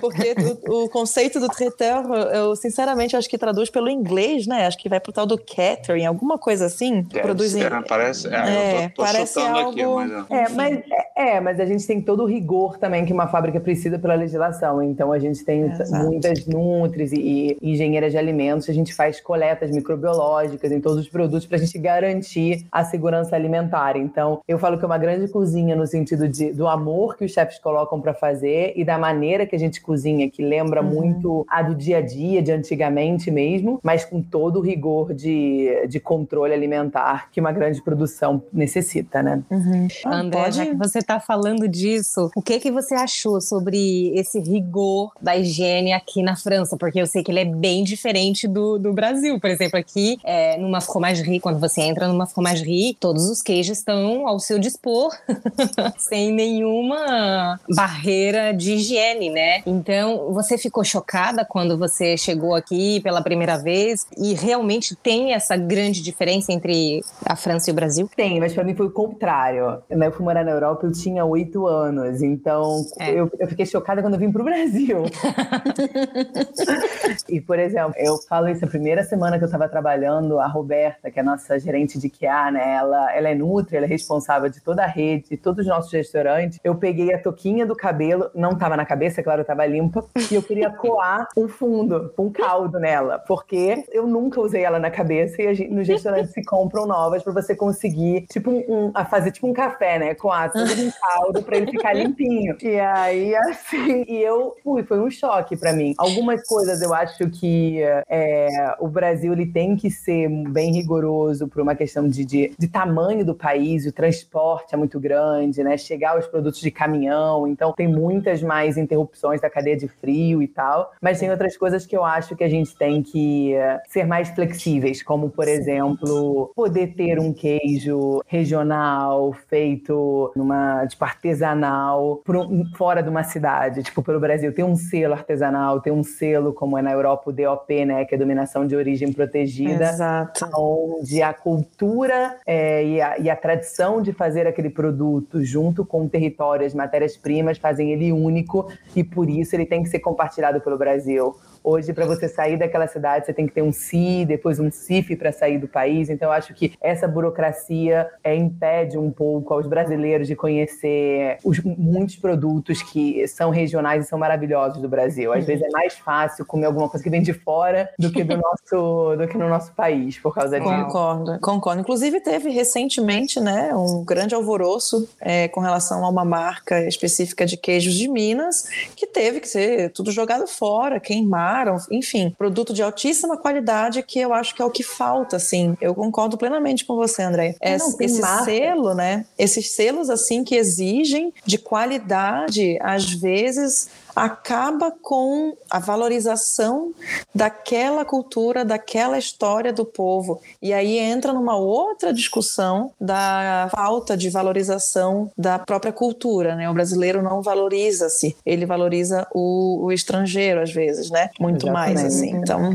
porque o, o conceito do traiteur, eu sinceramente acho que traduz pelo inglês, né? Acho que vai pro tal do catering, alguma coisa assim. Deve produzem... Ser, parece, é, é, tô, tô parece algo... Aqui, mas... É, mas, é, mas a gente tem todo o rigor também que uma fábrica precisa pela legislação. Então a gente tem é, muitas nutris e, e engenheiras de alimentos, a gente faz coletas microbiológicas em todos os produtos para a gente garantir a segurança alimentar. Então eu falo que é uma grande cozinha no sentido de, do amor que os chefes colocam para fazer e da maneira que a gente cozinha, que lembra uhum. muito a do dia a dia, de antigamente mesmo, mas com todo o rigor de, de controle alimentar que uma grande produção necessita, né? Uhum. Ah, André, pode... já que você está falando disso, o que que você achou sobre esse rigor da higiene aqui na França? Porque eu sei que ele é bem diferente do, do Brasil. Por exemplo, aqui, é, numa fromagerie, quando você entra numa fromagerie, todos os queijos estão ao seu dispor, <laughs> sem nenhuma barreira de higiene, né? Então, você ficou chocada quando você chegou aqui pela primeira vez e realmente tem essa grande diferença entre a França e o Brasil? Tem, mas para mim foi o contrário. Eu fui morar na Europa, eu tinha oito anos, então é. eu, eu, fiquei chocada quando eu vim pro Brasil. <laughs> e, por exemplo, eu falo isso a primeira semana que eu estava trabalhando, a Roberta, que é a nossa gerente de QA, né? Ela, ela é Nutri, ela é responsável de toda a rede, de todos os nossos restaurantes. Eu peguei a toquinha do cabelo, não estava na cabeça, claro, estava limpa, e eu queria coar um fundo, um caldo nela, porque eu nunca usei ela na cabeça e gente, nos restaurantes se compram novas para você conseguir, tipo, um, a fazer tipo um café, né? Ácido de caldo para ele ficar limpinho. <laughs> E aí, assim, e eu fui, foi um choque para mim. Algumas coisas eu acho que é, o Brasil ele tem que ser bem rigoroso por uma questão de, de, de tamanho do país, o transporte é muito grande, né? Chegar os produtos de caminhão, então tem muitas mais interrupções da cadeia de frio e tal. Mas tem outras coisas que eu acho que a gente tem que ser mais flexíveis, como, por exemplo, poder ter um queijo regional feito numa, tipo, artesanal, um, fora de uma cidade, tipo, pelo Brasil. Tem um selo artesanal, tem um selo, como é na Europa, o DOP, né, que é Dominação de Origem Protegida. Exato. Onde a cultura é, e, a, e a tradição de fazer aquele produto junto com o território, as matérias-primas, fazem ele único e, por isso, ele tem que ser compartilhado pelo Brasil. Hoje, para você sair daquela cidade, você tem que ter um CI, depois um CIF para sair do país. Então, eu acho que essa burocracia é, impede um pouco aos brasileiros de conhecer os, muitos produtos que são regionais e são maravilhosos do Brasil. Às vezes é mais fácil comer alguma coisa que vem de fora do que do nosso, do que no nosso país, por causa disso. Concordo, concordo. Inclusive, teve recentemente né, um grande alvoroço é, com relação a uma marca específica de queijos de Minas, que teve que ser tudo jogado fora, queimado enfim, produto de altíssima qualidade que eu acho que é o que falta, assim. Eu concordo plenamente com você, André. Esse, esse selo, né? Esses selos, assim, que exigem de qualidade, às vezes acaba com a valorização daquela cultura, daquela história do povo. E aí entra numa outra discussão da falta de valorização da própria cultura, né? O brasileiro não valoriza-se, ele valoriza o, o, estrangeiro às vezes, né? Muito Exatamente. mais assim. Então,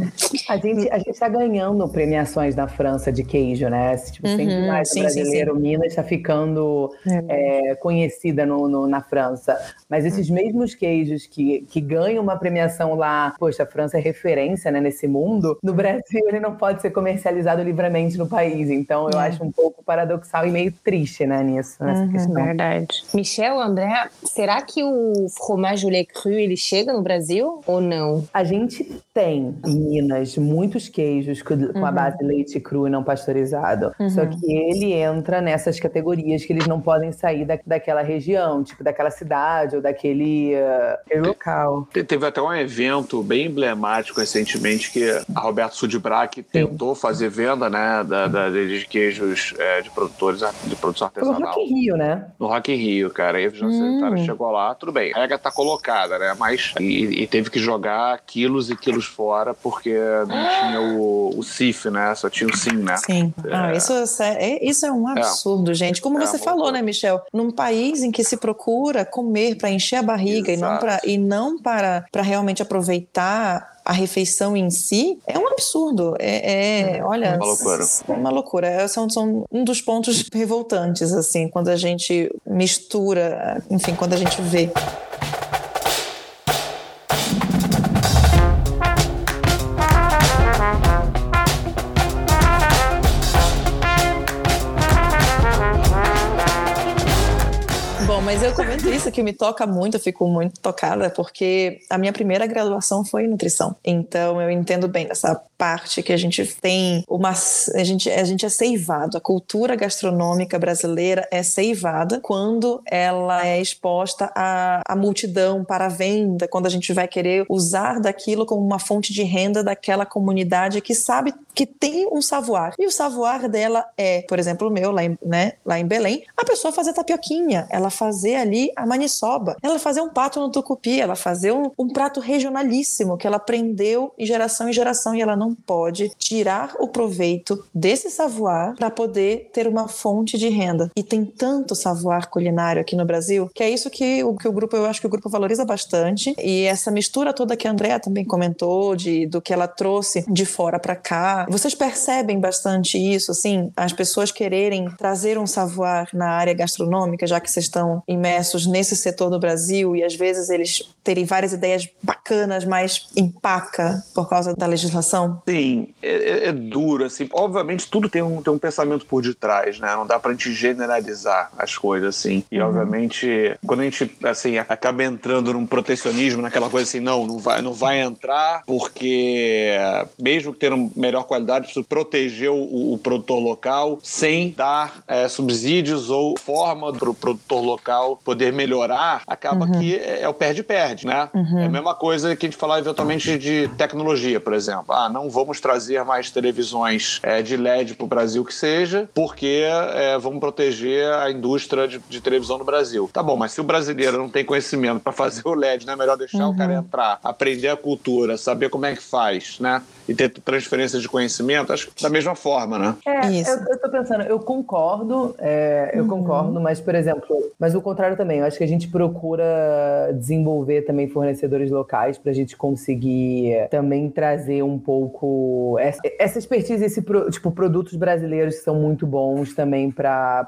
a gente a gente está ganhando premiações na França de queijo, né? Tipo, sempre uhum, mais sim, brasileiro, sim, sim. Minas está ficando é. É, conhecida no, no, na França. Mas esses mesmos queijos que, que ganham uma premiação lá, poxa, a França é referência né, nesse mundo, no Brasil ele não pode ser comercializado livremente no país. Então eu é. acho um pouco paradoxal e meio triste, né, nisso, nessa uhum, questão. Verdade. Michel, André, será que o fromage au lait cru ele chega no Brasil ou não? A gente tem em Minas muitos queijos com, uhum. a base de leite cru e não pasteurizado. Uhum. Só que ele entra nessas categorias que eles não podem sair da, daquela região, tipo daquela cidade ou daquele uh, local legal. Teve até um evento bem emblemático recentemente que a Roberto Sudbrack tentou fazer venda né, da, da de queijos é, de produtores de produção artesanal. No Rock in Rio, né? No Rock in Rio, cara. Aí o hum. chegou lá, tudo bem. A regra tá colocada, né? Mas e, e, teve que jogar quilos e quilos fora porque não tinha o, o CIF, né? Só tinha o SIM, né? Sim. É... Ah, isso, é, isso é um é. absurdo, é. gente. Como você falou, né, Michel? Num país em que se procura comer para encher a barriga Exato. e não para e não para, para realmente aproveitar a refeição em si é um absurdo. É, é olha, uma loucura. É uma loucura. É, são, são um dos pontos <laughs> revoltantes, assim, quando a gente mistura, enfim, quando a gente vê. mas eu comento que me toca muito, eu fico muito tocada, porque a minha primeira graduação foi em nutrição. Então eu entendo bem dessa parte que a gente tem uma a gente a gente é seivado, a cultura gastronômica brasileira é seivada quando ela é exposta à, à multidão para a venda, quando a gente vai querer usar daquilo como uma fonte de renda daquela comunidade que sabe que tem um savoir. E o savoir dela é, por exemplo, o meu lá em, né, lá em Belém, a pessoa fazer tapioquinha, ela fazer ali a maniçoba, ela fazer um pato no tucupi, ela fazer um, um prato regionalíssimo que ela aprendeu em geração em geração e ela não pode tirar o proveito desse savoir para poder ter uma fonte de renda. E tem tanto savoir culinário aqui no Brasil que é isso que o, que o grupo, eu acho que o grupo valoriza bastante. E essa mistura toda que a Andrea também comentou, de, do que ela trouxe de fora para cá, vocês percebem bastante isso, assim, as pessoas quererem trazer um savoir na área gastronômica, já que vocês estão imersos nesse setor do Brasil e às vezes eles terem várias ideias bacanas, mas empaca por causa da legislação? Sim, é, é, é duro, assim. Obviamente tudo tem um, tem um pensamento por detrás, né? Não dá pra gente generalizar as coisas, assim. E uhum. obviamente, quando a gente, assim, acaba entrando num protecionismo, naquela coisa assim, não, não vai, não vai entrar porque mesmo que tenha melhor qualidade precisa proteger o, o produtor local sem dar é, subsídios ou forma para o produtor local poder melhorar, acaba uhum. que é, é o perde-perde, né? Uhum. É a mesma coisa que a gente falar eventualmente de tecnologia, por exemplo. Ah, não vamos trazer mais televisões é, de LED para o Brasil que seja, porque é, vamos proteger a indústria de, de, televisão no Brasil. Tá bom, mas se o brasileiro não tem conhecimento para fazer o LED, não é melhor deixar uhum. o cara entrar, aprender a cultura, saber como é que faz, né? E ter transferência de conhecimento conhecimento, acho que da mesma forma, né? É, Isso. Eu, eu tô pensando, eu concordo, é, eu uhum. concordo, mas, por exemplo, mas o contrário também, eu acho que a gente procura desenvolver também fornecedores locais para a gente conseguir também trazer um pouco essa, essa expertise, esse tipo, produtos brasileiros que são muito bons também para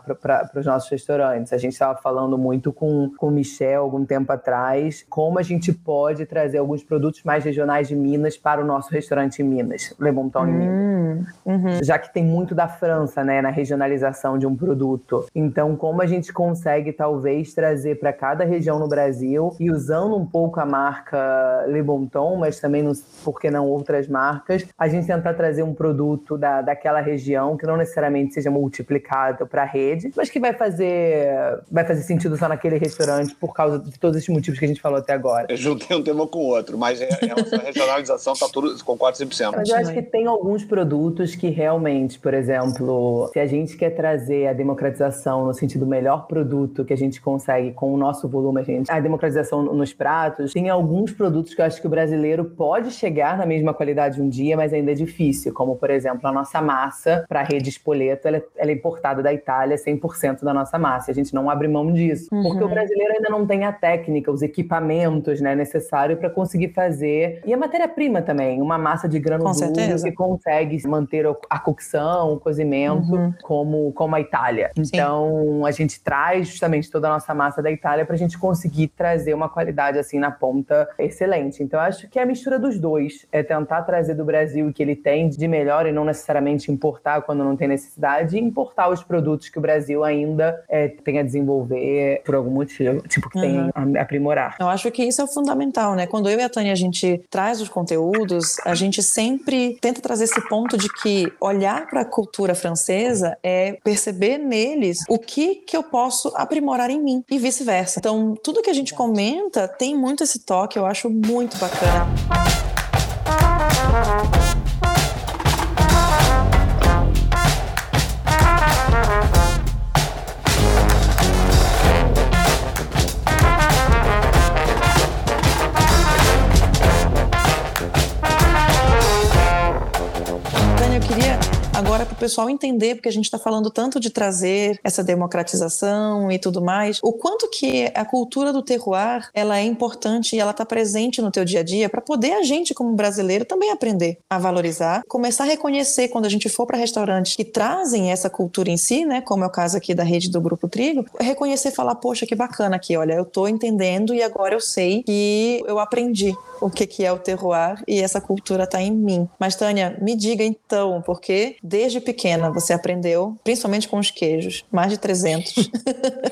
os nossos restaurantes. A gente estava falando muito com, com o Michel algum tempo atrás, como a gente pode trazer alguns produtos mais regionais de Minas para o nosso restaurante em Minas, Le Bon Temps em Minas. Hum, uhum. Já que tem muito da França, né, na regionalização de um produto. Então, como a gente consegue talvez trazer para cada região no Brasil e usando um pouco a marca Le Bon Ton, mas também, nos, por que não, outras marcas. A gente tentar trazer um produto da, daquela região que não necessariamente seja multiplicado para a rede, mas que vai fazer, vai fazer sentido só naquele restaurante por causa de todos esses motivos que a gente falou até agora. Eu juntei um tema com o outro, mas é, é a regionalização tá tudo, concordo 100%. Mas eu acho que tem alguns produtos que realmente, por exemplo, se a gente quer trazer a democratização no sentido melhor produto que a gente consegue com o nosso volume, a, gente, a democratização nos pratos, tem alguns produtos que eu acho que o brasileiro pode chegar na mesma qualidade um dia, mas ainda é difícil, como por exemplo a nossa massa para a rede Spoleto, ela, é, ela, é importada da Itália, 100% da nossa massa, a gente não abre mão disso, uhum. porque o brasileiro ainda não tem a técnica, os equipamentos né, necessários para conseguir fazer, e a matéria-prima também, uma massa de grano Com duro que consegue manter a cocção, o cozimento, uhum. como, como a Itália. Sim. Então, a gente traz justamente toda a nossa massa da Itália para a gente conseguir trazer uma qualidade assim na ponta excelente. Então, acho que é a mistura dos dois é tentar trazer do Brasil o que ele tem de melhor e não necessariamente importar quando não tem necessidade, e importar os produtos que o Brasil ainda é, tem a desenvolver por algum motivo, tipo, que uhum. tem a aprimorar. Eu acho que isso é fundamental, né? Quando eu e a Tânia a gente traz os conteúdos, a gente sempre tenta trazer esse ponto de que olhar para a cultura francesa é perceber neles o que que eu posso aprimorar em mim e vice-versa. Então, tudo que a gente comenta tem muito esse toque, eu acho muito bacana. Pessoal entender, porque a gente está falando tanto de trazer essa democratização e tudo mais, o quanto que a cultura do terroir ela é importante e ela está presente no teu dia a dia para poder a gente como brasileiro também aprender a valorizar, começar a reconhecer quando a gente for para restaurantes que trazem essa cultura em si, né, como é o caso aqui da rede do Grupo Trigo, reconhecer e falar, poxa, que bacana aqui, olha, eu estou entendendo e agora eu sei que eu aprendi o que, que é o terroir e essa cultura está em mim. Mas, Tânia, me diga então, porque desde pequena você aprendeu, principalmente com os queijos, mais de 300.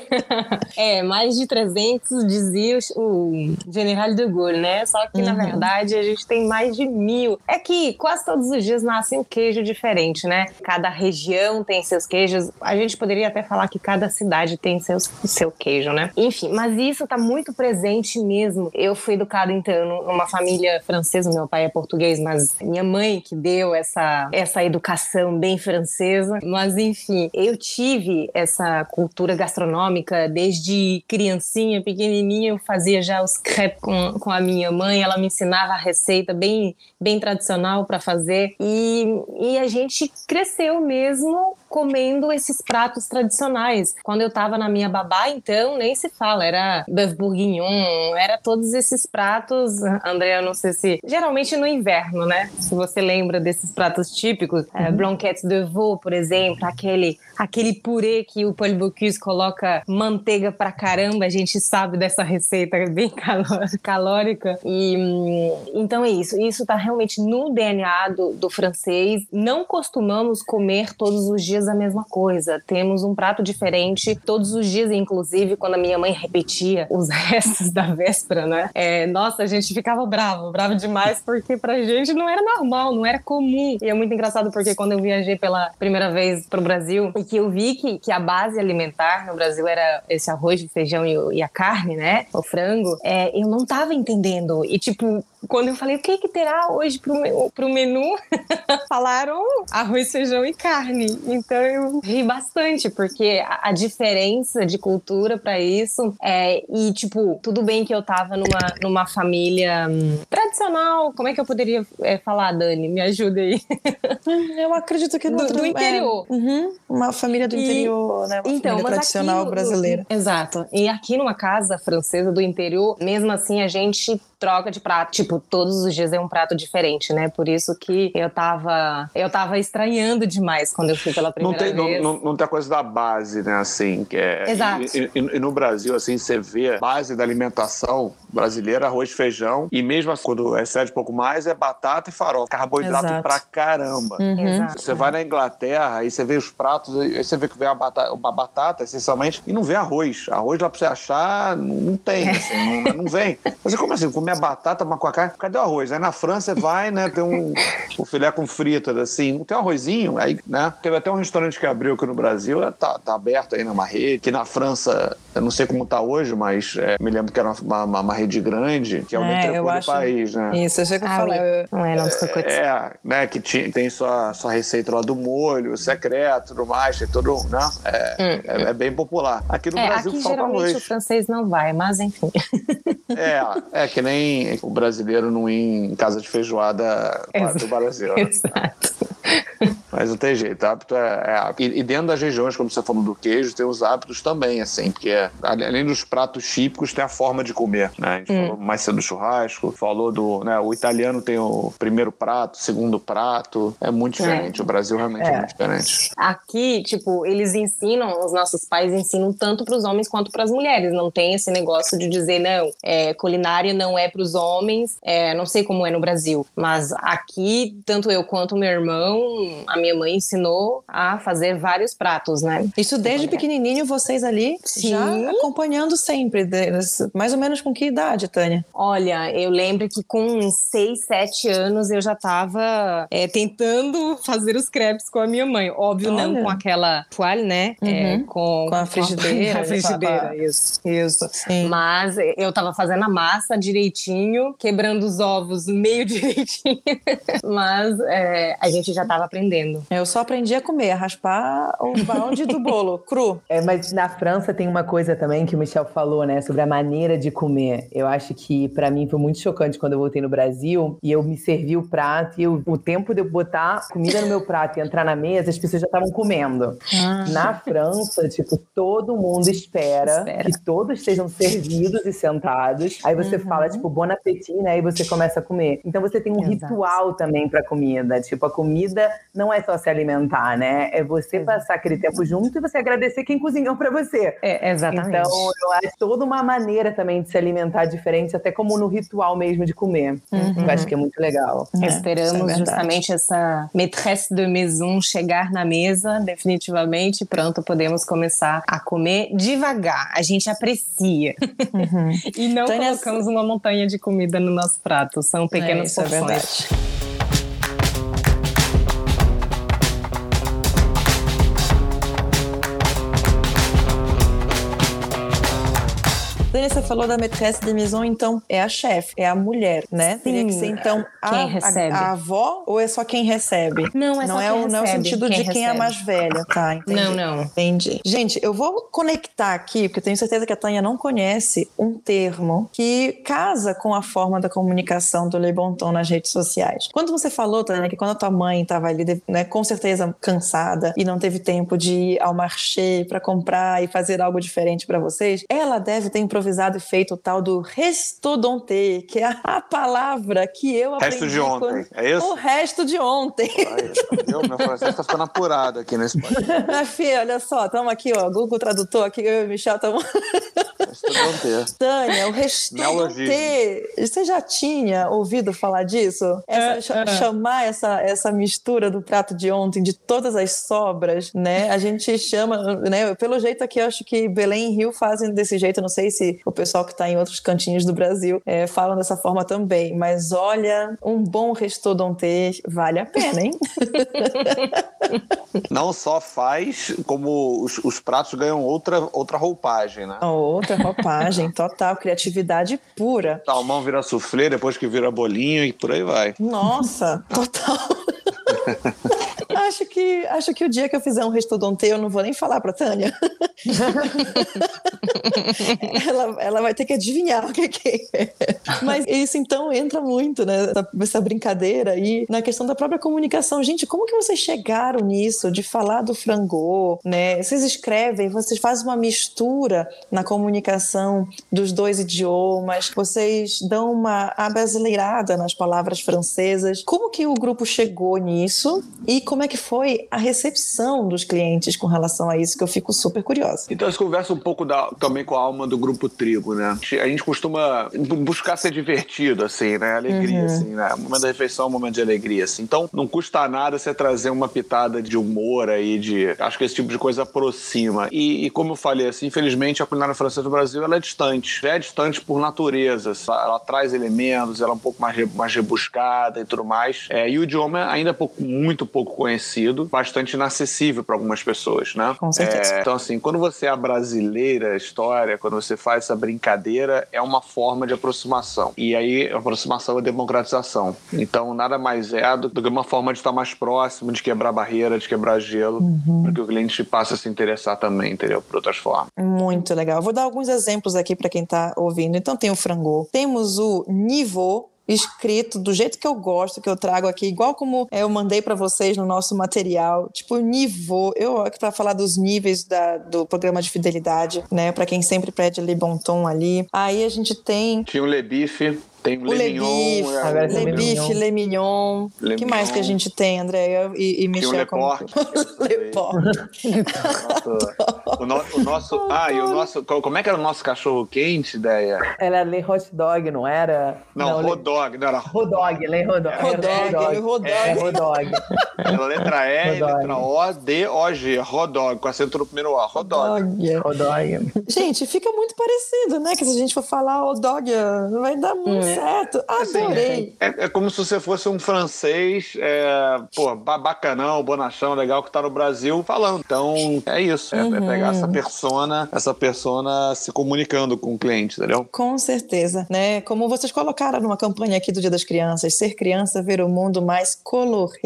<laughs> é, mais de 300 dizia o General de Gaulle, né? Só que, uhum. na verdade, a gente tem mais de mil. É que quase todos os dias nasce um queijo diferente, né? Cada região tem seus queijos. A gente poderia até falar que cada cidade tem seus, seu queijo, né? Enfim, mas isso está muito presente mesmo. Eu fui educada, então, numa família francesa, meu pai é português, mas minha mãe que deu essa, essa educação bem francesa. Mas enfim, eu tive essa cultura gastronômica desde criancinha, pequenininha, eu fazia já os crepes com, com a minha mãe, ela me ensinava a receita bem, bem tradicional para fazer. E, e a gente cresceu mesmo comendo esses pratos tradicionais. Quando eu tava na minha babá, então, nem se fala, era bœuf bourguignon, era todos esses pratos, André, eu não sei se... Geralmente no inverno, né? Se você lembra desses pratos típicos, é, uhum. blanquettes de veau, por exemplo, aquele, aquele purê que o Paul Bocuse coloca manteiga pra caramba, a gente sabe dessa receita <laughs> bem calórica. E hum, então é isso, isso tá realmente no DNA do, do francês. Não costumamos comer todos os dias a mesma coisa. Temos um prato diferente todos os dias, inclusive quando a minha mãe repetia os <laughs> restos da véspera, né? É, nossa, a gente ficava bravo, bravo demais, porque pra gente não era normal, não era comum. E é muito engraçado porque quando eu viajei pela primeira vez pro Brasil e que eu vi que, que a base alimentar no Brasil era esse arroz, feijão e, e a carne, né? O frango, é, eu não tava entendendo. E tipo, quando eu falei o que, que terá hoje pro, pro menu, <laughs> falaram arroz, feijão e carne. Então eu ri bastante, porque a, a diferença de cultura para isso é. E, tipo, tudo bem que eu tava numa, numa família hum, tradicional. Como é que eu poderia é, falar, Dani? Me ajuda aí. eu acredito que no do, do interior. É, uhum, uma família do e, interior, né? Uma então, tradicional brasileira. exato. E aqui numa casa francesa do interior, mesmo assim, a gente troca de prato. Tipo, tipo, todos os dias é um prato diferente, né? Por isso que eu tava, eu tava estranhando demais quando eu fui pela primeira não tem, vez. Não, não, não tem a coisa da base, né? Assim, que é. Exato. E, e, e no Brasil, assim, você vê a base da alimentação brasileira, arroz, feijão, e mesmo assim, quando excede um pouco mais, é batata e farofa. Carboidrato Exato. pra caramba. Uhum. Exato. Você vai na Inglaterra, aí você vê os pratos, aí você vê que vem uma batata, uma batata, essencialmente, e não vem arroz. Arroz lá pra você achar, não, não tem, assim, não, não vem. Você como assim, comer batata, uma com a carne, cadê o arroz? Aí na França vai, né, tem um, um filé com fritas, assim, não tem um arrozinho, aí, né, teve até um restaurante que abriu aqui no Brasil, é, tá, tá aberto aí numa rede, que na França, eu não sei como tá hoje, mas é, me lembro que era uma, uma, uma rede grande, que é o É, metrô eu do acho- país, né. Isso, eu chego a Ah, eu- Não é, não, desculpa. É, né, que ti- tem sua, sua receita lá do molho, secreto, tudo mais, tem todo, né, é, é, é bem popular. Aqui no É, Brasil aqui falta geralmente o arroz. francês não vai, mas enfim. É, é que nem o brasileiro não ir em casa de feijoada do Brasil. <laughs> Exato. Mas não tem jeito, hábito é, é hábito. E, e dentro das regiões, como você falou do queijo, tem os hábitos também, assim, porque é, além dos pratos típicos, tem a forma de comer, né? A gente falou mais cedo do churrasco, falou do, né, o italiano tem o primeiro prato, o segundo prato, é muito diferente. O Brasil realmente é, É. muito diferente. Aqui, tipo, eles ensinam, os nossos pais ensinam tanto para os homens quanto para as mulheres. Não tem esse negócio de dizer, não, é, culinária não é para os homens. É, não sei como é no Brasil, mas aqui, tanto eu quanto meu irmão, a minha mãe ensinou a fazer vários pratos, né? Isso desde pequenininho, vocês ali Sim. já acompanhando sempre. deles. Mais ou menos com que idade, Tânia? Olha, eu lembro que com uns 6, 7 anos eu já estava tentando fazer os crepes com a minha mãe. Óbvio, Olha. não com aquela toalha, né? É, Uhum. com, Com a frigideira, Com a <laughs> frigideira, isso. Isso. Sim. Mas eu tava fazendo a massa direitinho, quebrando os ovos meio <laughs> direitinho. Mas é, a gente já tava aprendendo. Eu só aprendi a comer, a raspar o balde do bolo, <laughs> cru. É, mas na França tem uma coisa também que o Michel falou, né, sobre a maneira de comer. Eu acho que pra mim foi muito chocante quando eu voltei no Brasil e eu me servi o prato e eu- o tempo de eu botar comida no meu prato e entrar na mesa, as pessoas já estavam comendo. Na França, tipo, todo mundo espera, Espera. que todos estejam servidos e sentados. Aí você fala, tipo, bon appetit, né? Aí você começa a comer. Então você tem um Exato. ritual também pra comida. Tipo, a comida não é só se alimentar, né? É você passar aquele tempo junto e você agradecer quem cozinhou pra você. É, exatamente. Então, eu acho toda uma maneira também de se alimentar diferente, até como no ritual mesmo de comer. Eu acho que é muito legal. É, é Esperamos verdade. justamente essa maîtresse de maison chegar na mesa, definitivamente. Pronto, podemos começar a comer devagar. A gente aprecia. <laughs> E não colocamos uma montanha de comida no nosso prato. São pequenas isso é porções. verdade. Você falou da maîtresse de maison, então é a chefe, é a mulher, né? Teria que ser então a, Quem a- recebe. a avó ou é só quem recebe? Não, é não só é quem o, não é o recebe, sentido quem de quem é recebe. mais velha, tá? Entendi. Não, não. Entendi. Gente, eu vou conectar aqui, porque eu tenho certeza que a Tânia não conhece um termo que casa com a forma da comunicação do Le Bon Ton nas redes sociais. Quando você falou, Tânia, que quando a tua mãe estava ali, né, com certeza cansada e não teve tempo de ir ao marché para comprar e fazer algo diferente para vocês, ela deve ter improvisado e feito o tal do restodonté, que é a palavra que eu aprendi. Resto de ontem, quando- é isso? O resto de ontem. Aí, viu? Meu francês tá ficando apurado aqui nesse podcast. <laughs> Minha filha, olha só, estamos aqui, ó, Google Tradutor, aqui eu e o Michel estamos. Restodonté. Tânia, o restodonté. Você já tinha ouvido falar disso? Essa, É, é. Chamar essa, essa mistura do prato de ontem, de todas as sobras, né? A gente chama, né? Pelo jeito aqui, eu acho que Belém e Rio fazem desse jeito. Não sei se o pessoal que está em outros cantinhos do Brasil é, falam dessa forma também. Mas olha, um bom restodonté vale a pena, hein? <laughs> Não só faz, como os, os pratos ganham outra, outra roupagem, né? Outra roupagem, total, criatividade pura. Salmão vira soufflé, depois que vira bolinho e por aí vai. Nossa, total. <laughs> acho que acho que o dia que eu fizer um restodonte, eu não vou nem falar pra Tânia. <laughs> ela, ela vai ter que adivinhar o que, que é. Mas isso então entra muito, né? Essa brincadeira aí na questão da própria comunicação. Gente, como que vocês chegaram nisso de falar do frangô, né? Vocês escrevem, vocês fazem uma mistura na comunicação dos dois idiomas, vocês dão uma abrasileirada nas palavras francesas. Como que o grupo chegou nisso e como é que foi a recepção dos clientes com relação a isso, que eu fico super curiosa. Então, essa conversa um pouco da, também com a alma do Grupo Trigo, né? A gente costuma buscar ser divertido, assim, né? Alegria, uhum. assim, né? O momento da refeição é um momento de alegria, assim. Então, não custa nada você trazer uma pitada de humor aí, de... Acho que esse tipo de coisa aproxima. E, e como eu falei, assim, infelizmente, a culinária francesa do Brasil, ela é distante. Já é distante por natureza. Ela, ela traz elementos, ela é um pouco mais, mais rebuscada e tudo mais. É, e o idioma ainda é pouco, muito pouco conhecido, bastante inacessível para algumas pessoas, né? Com certeza. É, então, assim, quando você é brasileira a história, quando você faz essa brincadeira, é uma forma de aproximação. E aí, aproximação é democratização. Então, nada mais é do, que uma forma de estar mais próximo, de quebrar barreira, de quebrar gelo, uhum. para que o cliente passe a se interessar também, entendeu? Por outras formas. Muito legal. Vou dar alguns exemplos aqui para quem está ouvindo. Então, tem o frangô, temos o nivô, escrito do jeito que eu gosto, que eu trago aqui, igual como eu mandei para vocês no nosso material, tipo nível, eu para falar dos níveis da, do programa de fidelidade, né, para quem sempre pede Le Bon Ton ali. Aí a gente tem Tinha o Le Bife. Tem o, o Le Mignon. É, Le Bife, Le Mignon. O que mais que a gente tem, André e, e Michel? Tem o Porte. <laughs> o, no, o nosso... <laughs> Ah, e o nosso... Como é que era o nosso cachorro quente, ideia? Era Le Hot Dog, não era? Não, não Rodog. Não era... Rodog, Le Rodog. Rodog, Rodog. É, Rodog. Era letra E, letra O, D, O, G. Rodog, com acento no primeiro O. Rodog. Rodog. Gente, fica muito parecido, né? Que se a gente for falar Rodog, vai dar muito é certo. Adorei. Assim, é, é, como se você fosse um francês, é, pô, bacanão, bonachão, legal, que tá no Brasil falando. Então, é isso. É, uhum. é pegar essa persona, essa persona se comunicando com o cliente, entendeu? Com certeza. Né? Como vocês colocaram numa campanha aqui do Dia das Crianças, ser criança, ver o mundo mais colorido.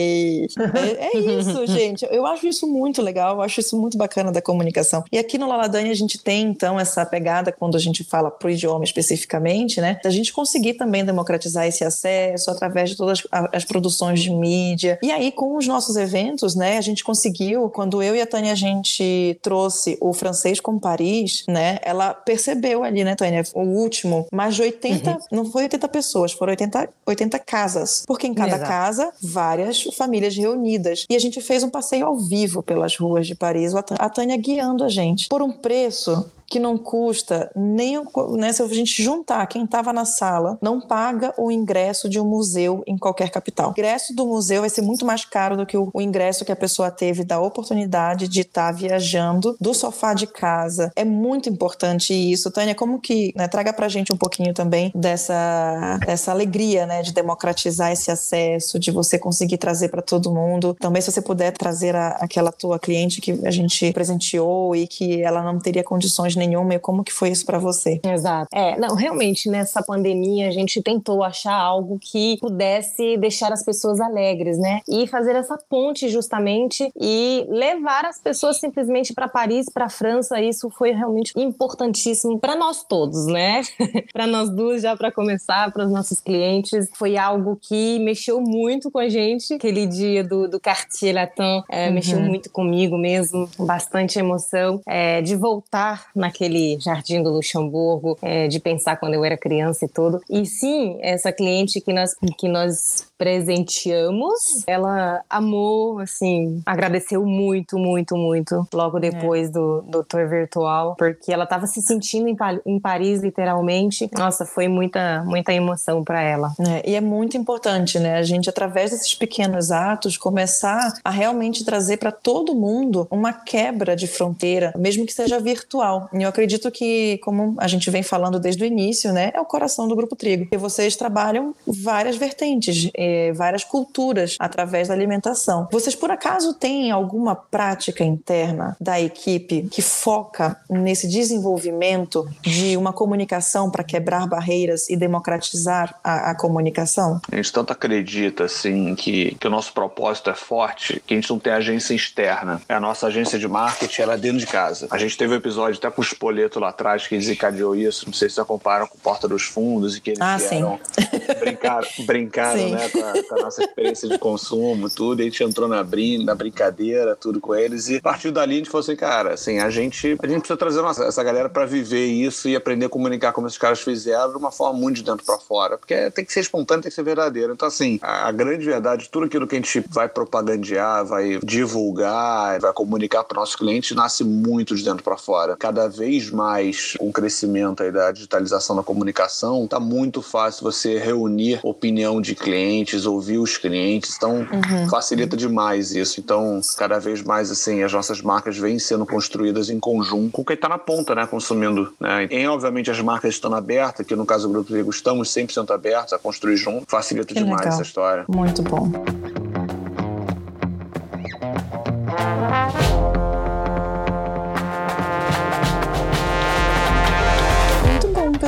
é, é isso, <laughs> gente. Eu acho isso muito legal, eu acho isso muito bacana da comunicação. E aqui no Laladane a gente tem, então, essa pegada, quando a gente fala pro idioma especificamente, né? Da gente conseguir também democratizar esse acesso através de todas as produções de mídia. E aí, com os nossos eventos, né, a gente conseguiu, quando eu e a Tânia a gente trouxe o francês com Paris, né, ela percebeu ali, né, Tânia, o último, mais de 80, uhum. não foi 80 pessoas, foram 80, 80 casas, porque em cada Exato. casa, várias famílias reunidas. E a gente fez um passeio ao vivo pelas ruas de Paris, a Tânia guiando a gente, por um preço que não custa nem né, se a gente juntar quem estava na sala, não paga o ingresso de um museu em qualquer capital. O ingresso do museu vai ser muito mais caro do que o, o ingresso que a pessoa teve da oportunidade de estar tá viajando do sofá de casa. É muito importante isso. Tânia, como que né, traga pra gente um pouquinho também dessa, dessa alegria né, de democratizar esse acesso, de você conseguir trazer para todo mundo. Também se você puder trazer a, aquela tua cliente que a gente presenteou e que ela não teria condições nenhuma e como que foi isso para você? Exato. É, não, realmente nessa pandemia a gente tentou achar algo que pudesse deixar as pessoas alegres, né? E fazer essa ponte justamente e levar as pessoas simplesmente para Paris, para França, isso foi realmente importantíssimo para nós todos, né? <laughs> para nós duas já para começar, para os nossos clientes, foi algo que mexeu muito com a gente. Aquele dia do, do Cartier Latin é, uhum. mexeu muito comigo mesmo, bastante emoção é, de voltar na naquele jardim do Luxemburgo, é, de pensar quando eu era criança e tudo. E sim, essa cliente que nós, que nós presenteamos, ela amou, assim, agradeceu muito, muito, muito logo é. depois é. do, do tour virtual, porque ela estava se sentindo em, em, Paris, literalmente. Nossa, foi muita, muita emoção para ela. É, e é muito importante, né? A gente, através desses pequenos atos, começar a realmente trazer para todo mundo uma quebra de fronteira, mesmo que seja virtual E eu acredito que, como a gente vem falando desde o início, né, é o coração do Grupo Trigo. E vocês trabalham várias vertentes, eh, várias culturas através da alimentação. Vocês, por acaso, têm alguma prática interna da equipe que foca nesse desenvolvimento de uma comunicação para quebrar barreiras e democratizar a, a, comunicação? A gente tanto acredita assim que, que o nosso propósito é forte que a gente não tem agência externa. É a nossa agência de marketing, ela é dentro de casa. A gente teve um episódio até com o Espoleto lá atrás que desencadeou isso. Não sei se vocês comparam com Porta dos Fundos e que eles ah, vieram, <laughs> brincaram, brincaram né, com a, com, a, nossa experiência de consumo, tudo. E a gente entrou na, brin na brincadeira, tudo com eles. E a partir dali a gente falou assim, cara, assim, a gente, a gente precisa trazer nossa, essa galera para viver isso e aprender a comunicar como esses caras fizeram de uma forma muito de dentro para fora. Porque tem que ser espontâneo, tem que ser verdadeiro. Então, assim, a, a grande verdade, tudo aquilo que a gente vai propagandear, vai divulgar, vai comunicar para nossos clientes, nasce muito de dentro para fora. Cada vez mais, com o crescimento aí da digitalização da comunicação, tá muito fácil você reunir opinião de clientes, ouvir os clientes. Então, uhum. facilita demais isso. Então, cada vez mais, assim, as nossas marcas vêm sendo construídas em conjunto com quem está na ponta, né, consumindo. Né? E, obviamente, as marcas estão abertas, que no caso do Grupo Vigo estamos 100% abertos a construir junto, facilita que demais legal. essa história. Muito bom.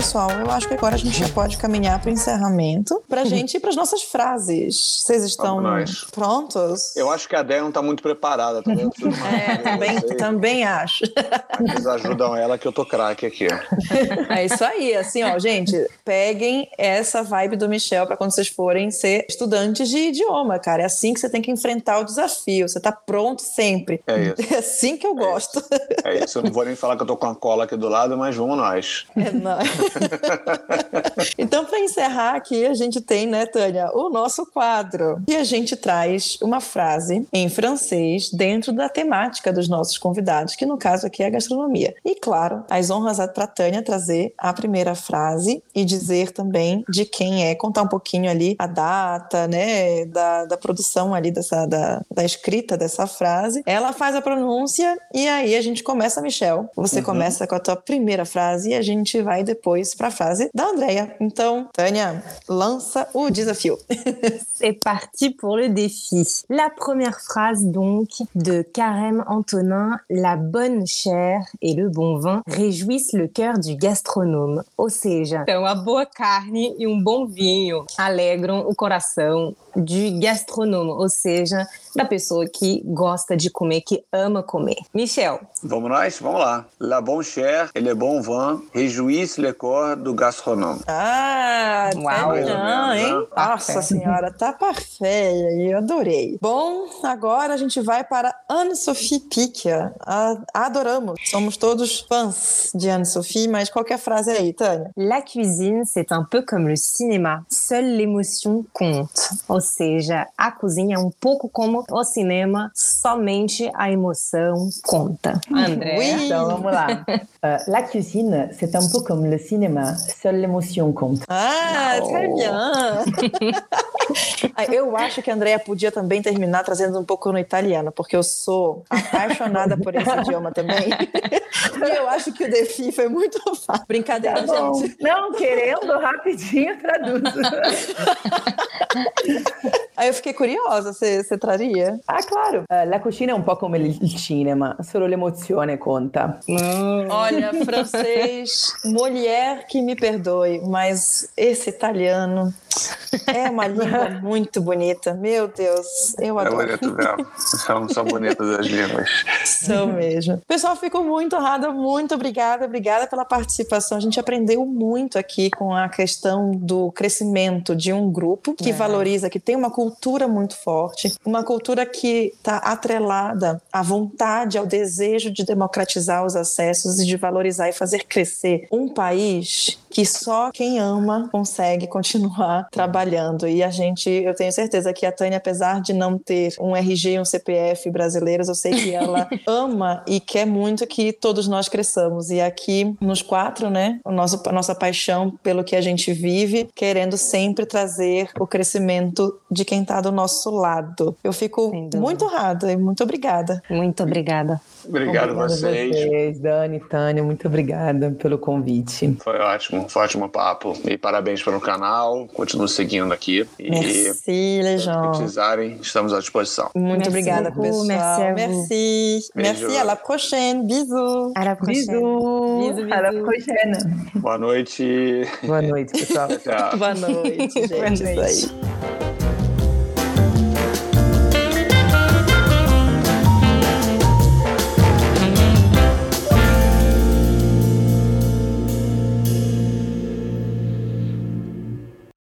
Pessoal, eu acho que agora a gente já pode caminhar para o encerramento, para a gente ir para as nossas frases. Vocês estão prontos? Eu acho que a Déia não está muito preparada. Tá <laughs> é, também, também acho. Eles ajudam ela que eu tô craque aqui. É isso aí, assim, ó, gente, peguem essa vibe do Michel para quando vocês forem ser estudantes de idioma, cara. É assim que você tem que enfrentar o desafio. Você tá pronto sempre. É isso. <laughs> É assim que eu é gosto. Isso. É isso. Eu não vou nem falar que eu tô com a cola aqui do lado, mas vamos nós. É nóis. <laughs> então, para encerrar aqui, a gente tem, né, Tânia, o nosso quadro. E a gente traz uma frase em francês dentro da temática dos nossos convidados, que no caso aqui é a gastronomia. E claro, as honras para Tânia trazer a primeira frase e dizer também de quem é, contar um pouquinho ali a data, né, da, da produção ali dessa, da, da escrita dessa frase. Ela faz a pronúncia e aí a gente começa, Michel. Você uhum. começa com a tua primeira frase e a gente vai depois depois para a frase da Andrea. Então, Tânia, lança o desafio. <laughs> C'est parti pour le défi. La première phrase donc de Carême Antonin, la bonne chair et le bon vin réjouissent le cœur du gastronome. Ou seja, então a boa carne e um bom vinho alegram o coração de gastronome, ou seja, da pessoa que gosta de comer, que ama comer. Michel. Vamos nós? Vamos lá. La bonne chair et le bon vin réjouissent le corps du gastronome. Ah, Uau. Não, hein? Né? Nossa senhora, tá parfeia e eu adorei. Bom, agora a gente vai para Anne-Sophie Picchia. Adoramos. Somos todos fãs de Anne-Sophie, mas qualquer frase aí, Tânia. La cuisine, c'est un peu comme le cinéma. Seule l'émotion compte. Ou seja, a cozinha é um pouco como o cinema, somente a emoção conta. André, oui. então vamos lá. <laughs> Uh, la cuisine, c'est un peu comme le cinéma, seule l'émotion compte. Ah, oh. très bien! <laughs> eu acho que a Andrea podia também terminar trazendo um pouco no italiano, porque eu sou apaixonada por esse <laughs> idioma também. e eu acho que o Defi foi muito fácil. Brincadeira, tá gente. Não, querendo, rapidinho traduzo. Aí eu fiquei curiosa, você, você traria? Ah, claro. Uh, la cucina è un po' come il cinema, solo l'emozione conta. Mm. Olha, francês, <laughs> mulher que me perdoe, mas esse italiano é uma língua <laughs> muito bonita. Meu Deus, eu é adoro. É bonito mesmo. São, são bonitas as línguas. São mesmo. Pessoal, fico muito honrada, muito obrigada, obrigada pela participação. A gente aprendeu muito aqui com a questão do crescimento de um grupo que é. valoriza, que tem uma cultura muito forte, uma cultura que está atrelada à vontade, ao desejo de democratizar os acessos e de valorizar e fazer crescer um país que só quem ama consegue continuar <laughs> trabalhando. E a gente, eu tenho certeza que a Tânia, apesar de não ter um RG e um CPF brasileiros, eu sei que ela <laughs> ama e quer muito que todos nós cresçamos. E aqui nos quatro, né, o nosso, a nossa paixão pelo que a gente vive, querendo sempre trazer o crescimento de quem está do nosso lado. Eu fico muito honrada e muito obrigada. Muito obrigada. Obrigado a vocês. vocês. Dani, Tânia, muito obrigada pelo convite. Foi ótimo, foi ótimo papo. E parabéns pelo canal, continuo seguindo aqui. E Merci, les gens. Se precisarem, estamos à disposição. Muito Merci obrigada, beaucoup, pessoal. merci à. Merci. Beijo. Merci, à la prochaine. Bisous. À la prochaine. Bisous. Bisous, À la prochaine. Boa noite. Boa noite, pessoal. <laughs> Tchau. Boa noite, <laughs> gente. Boa Isso noite. aí.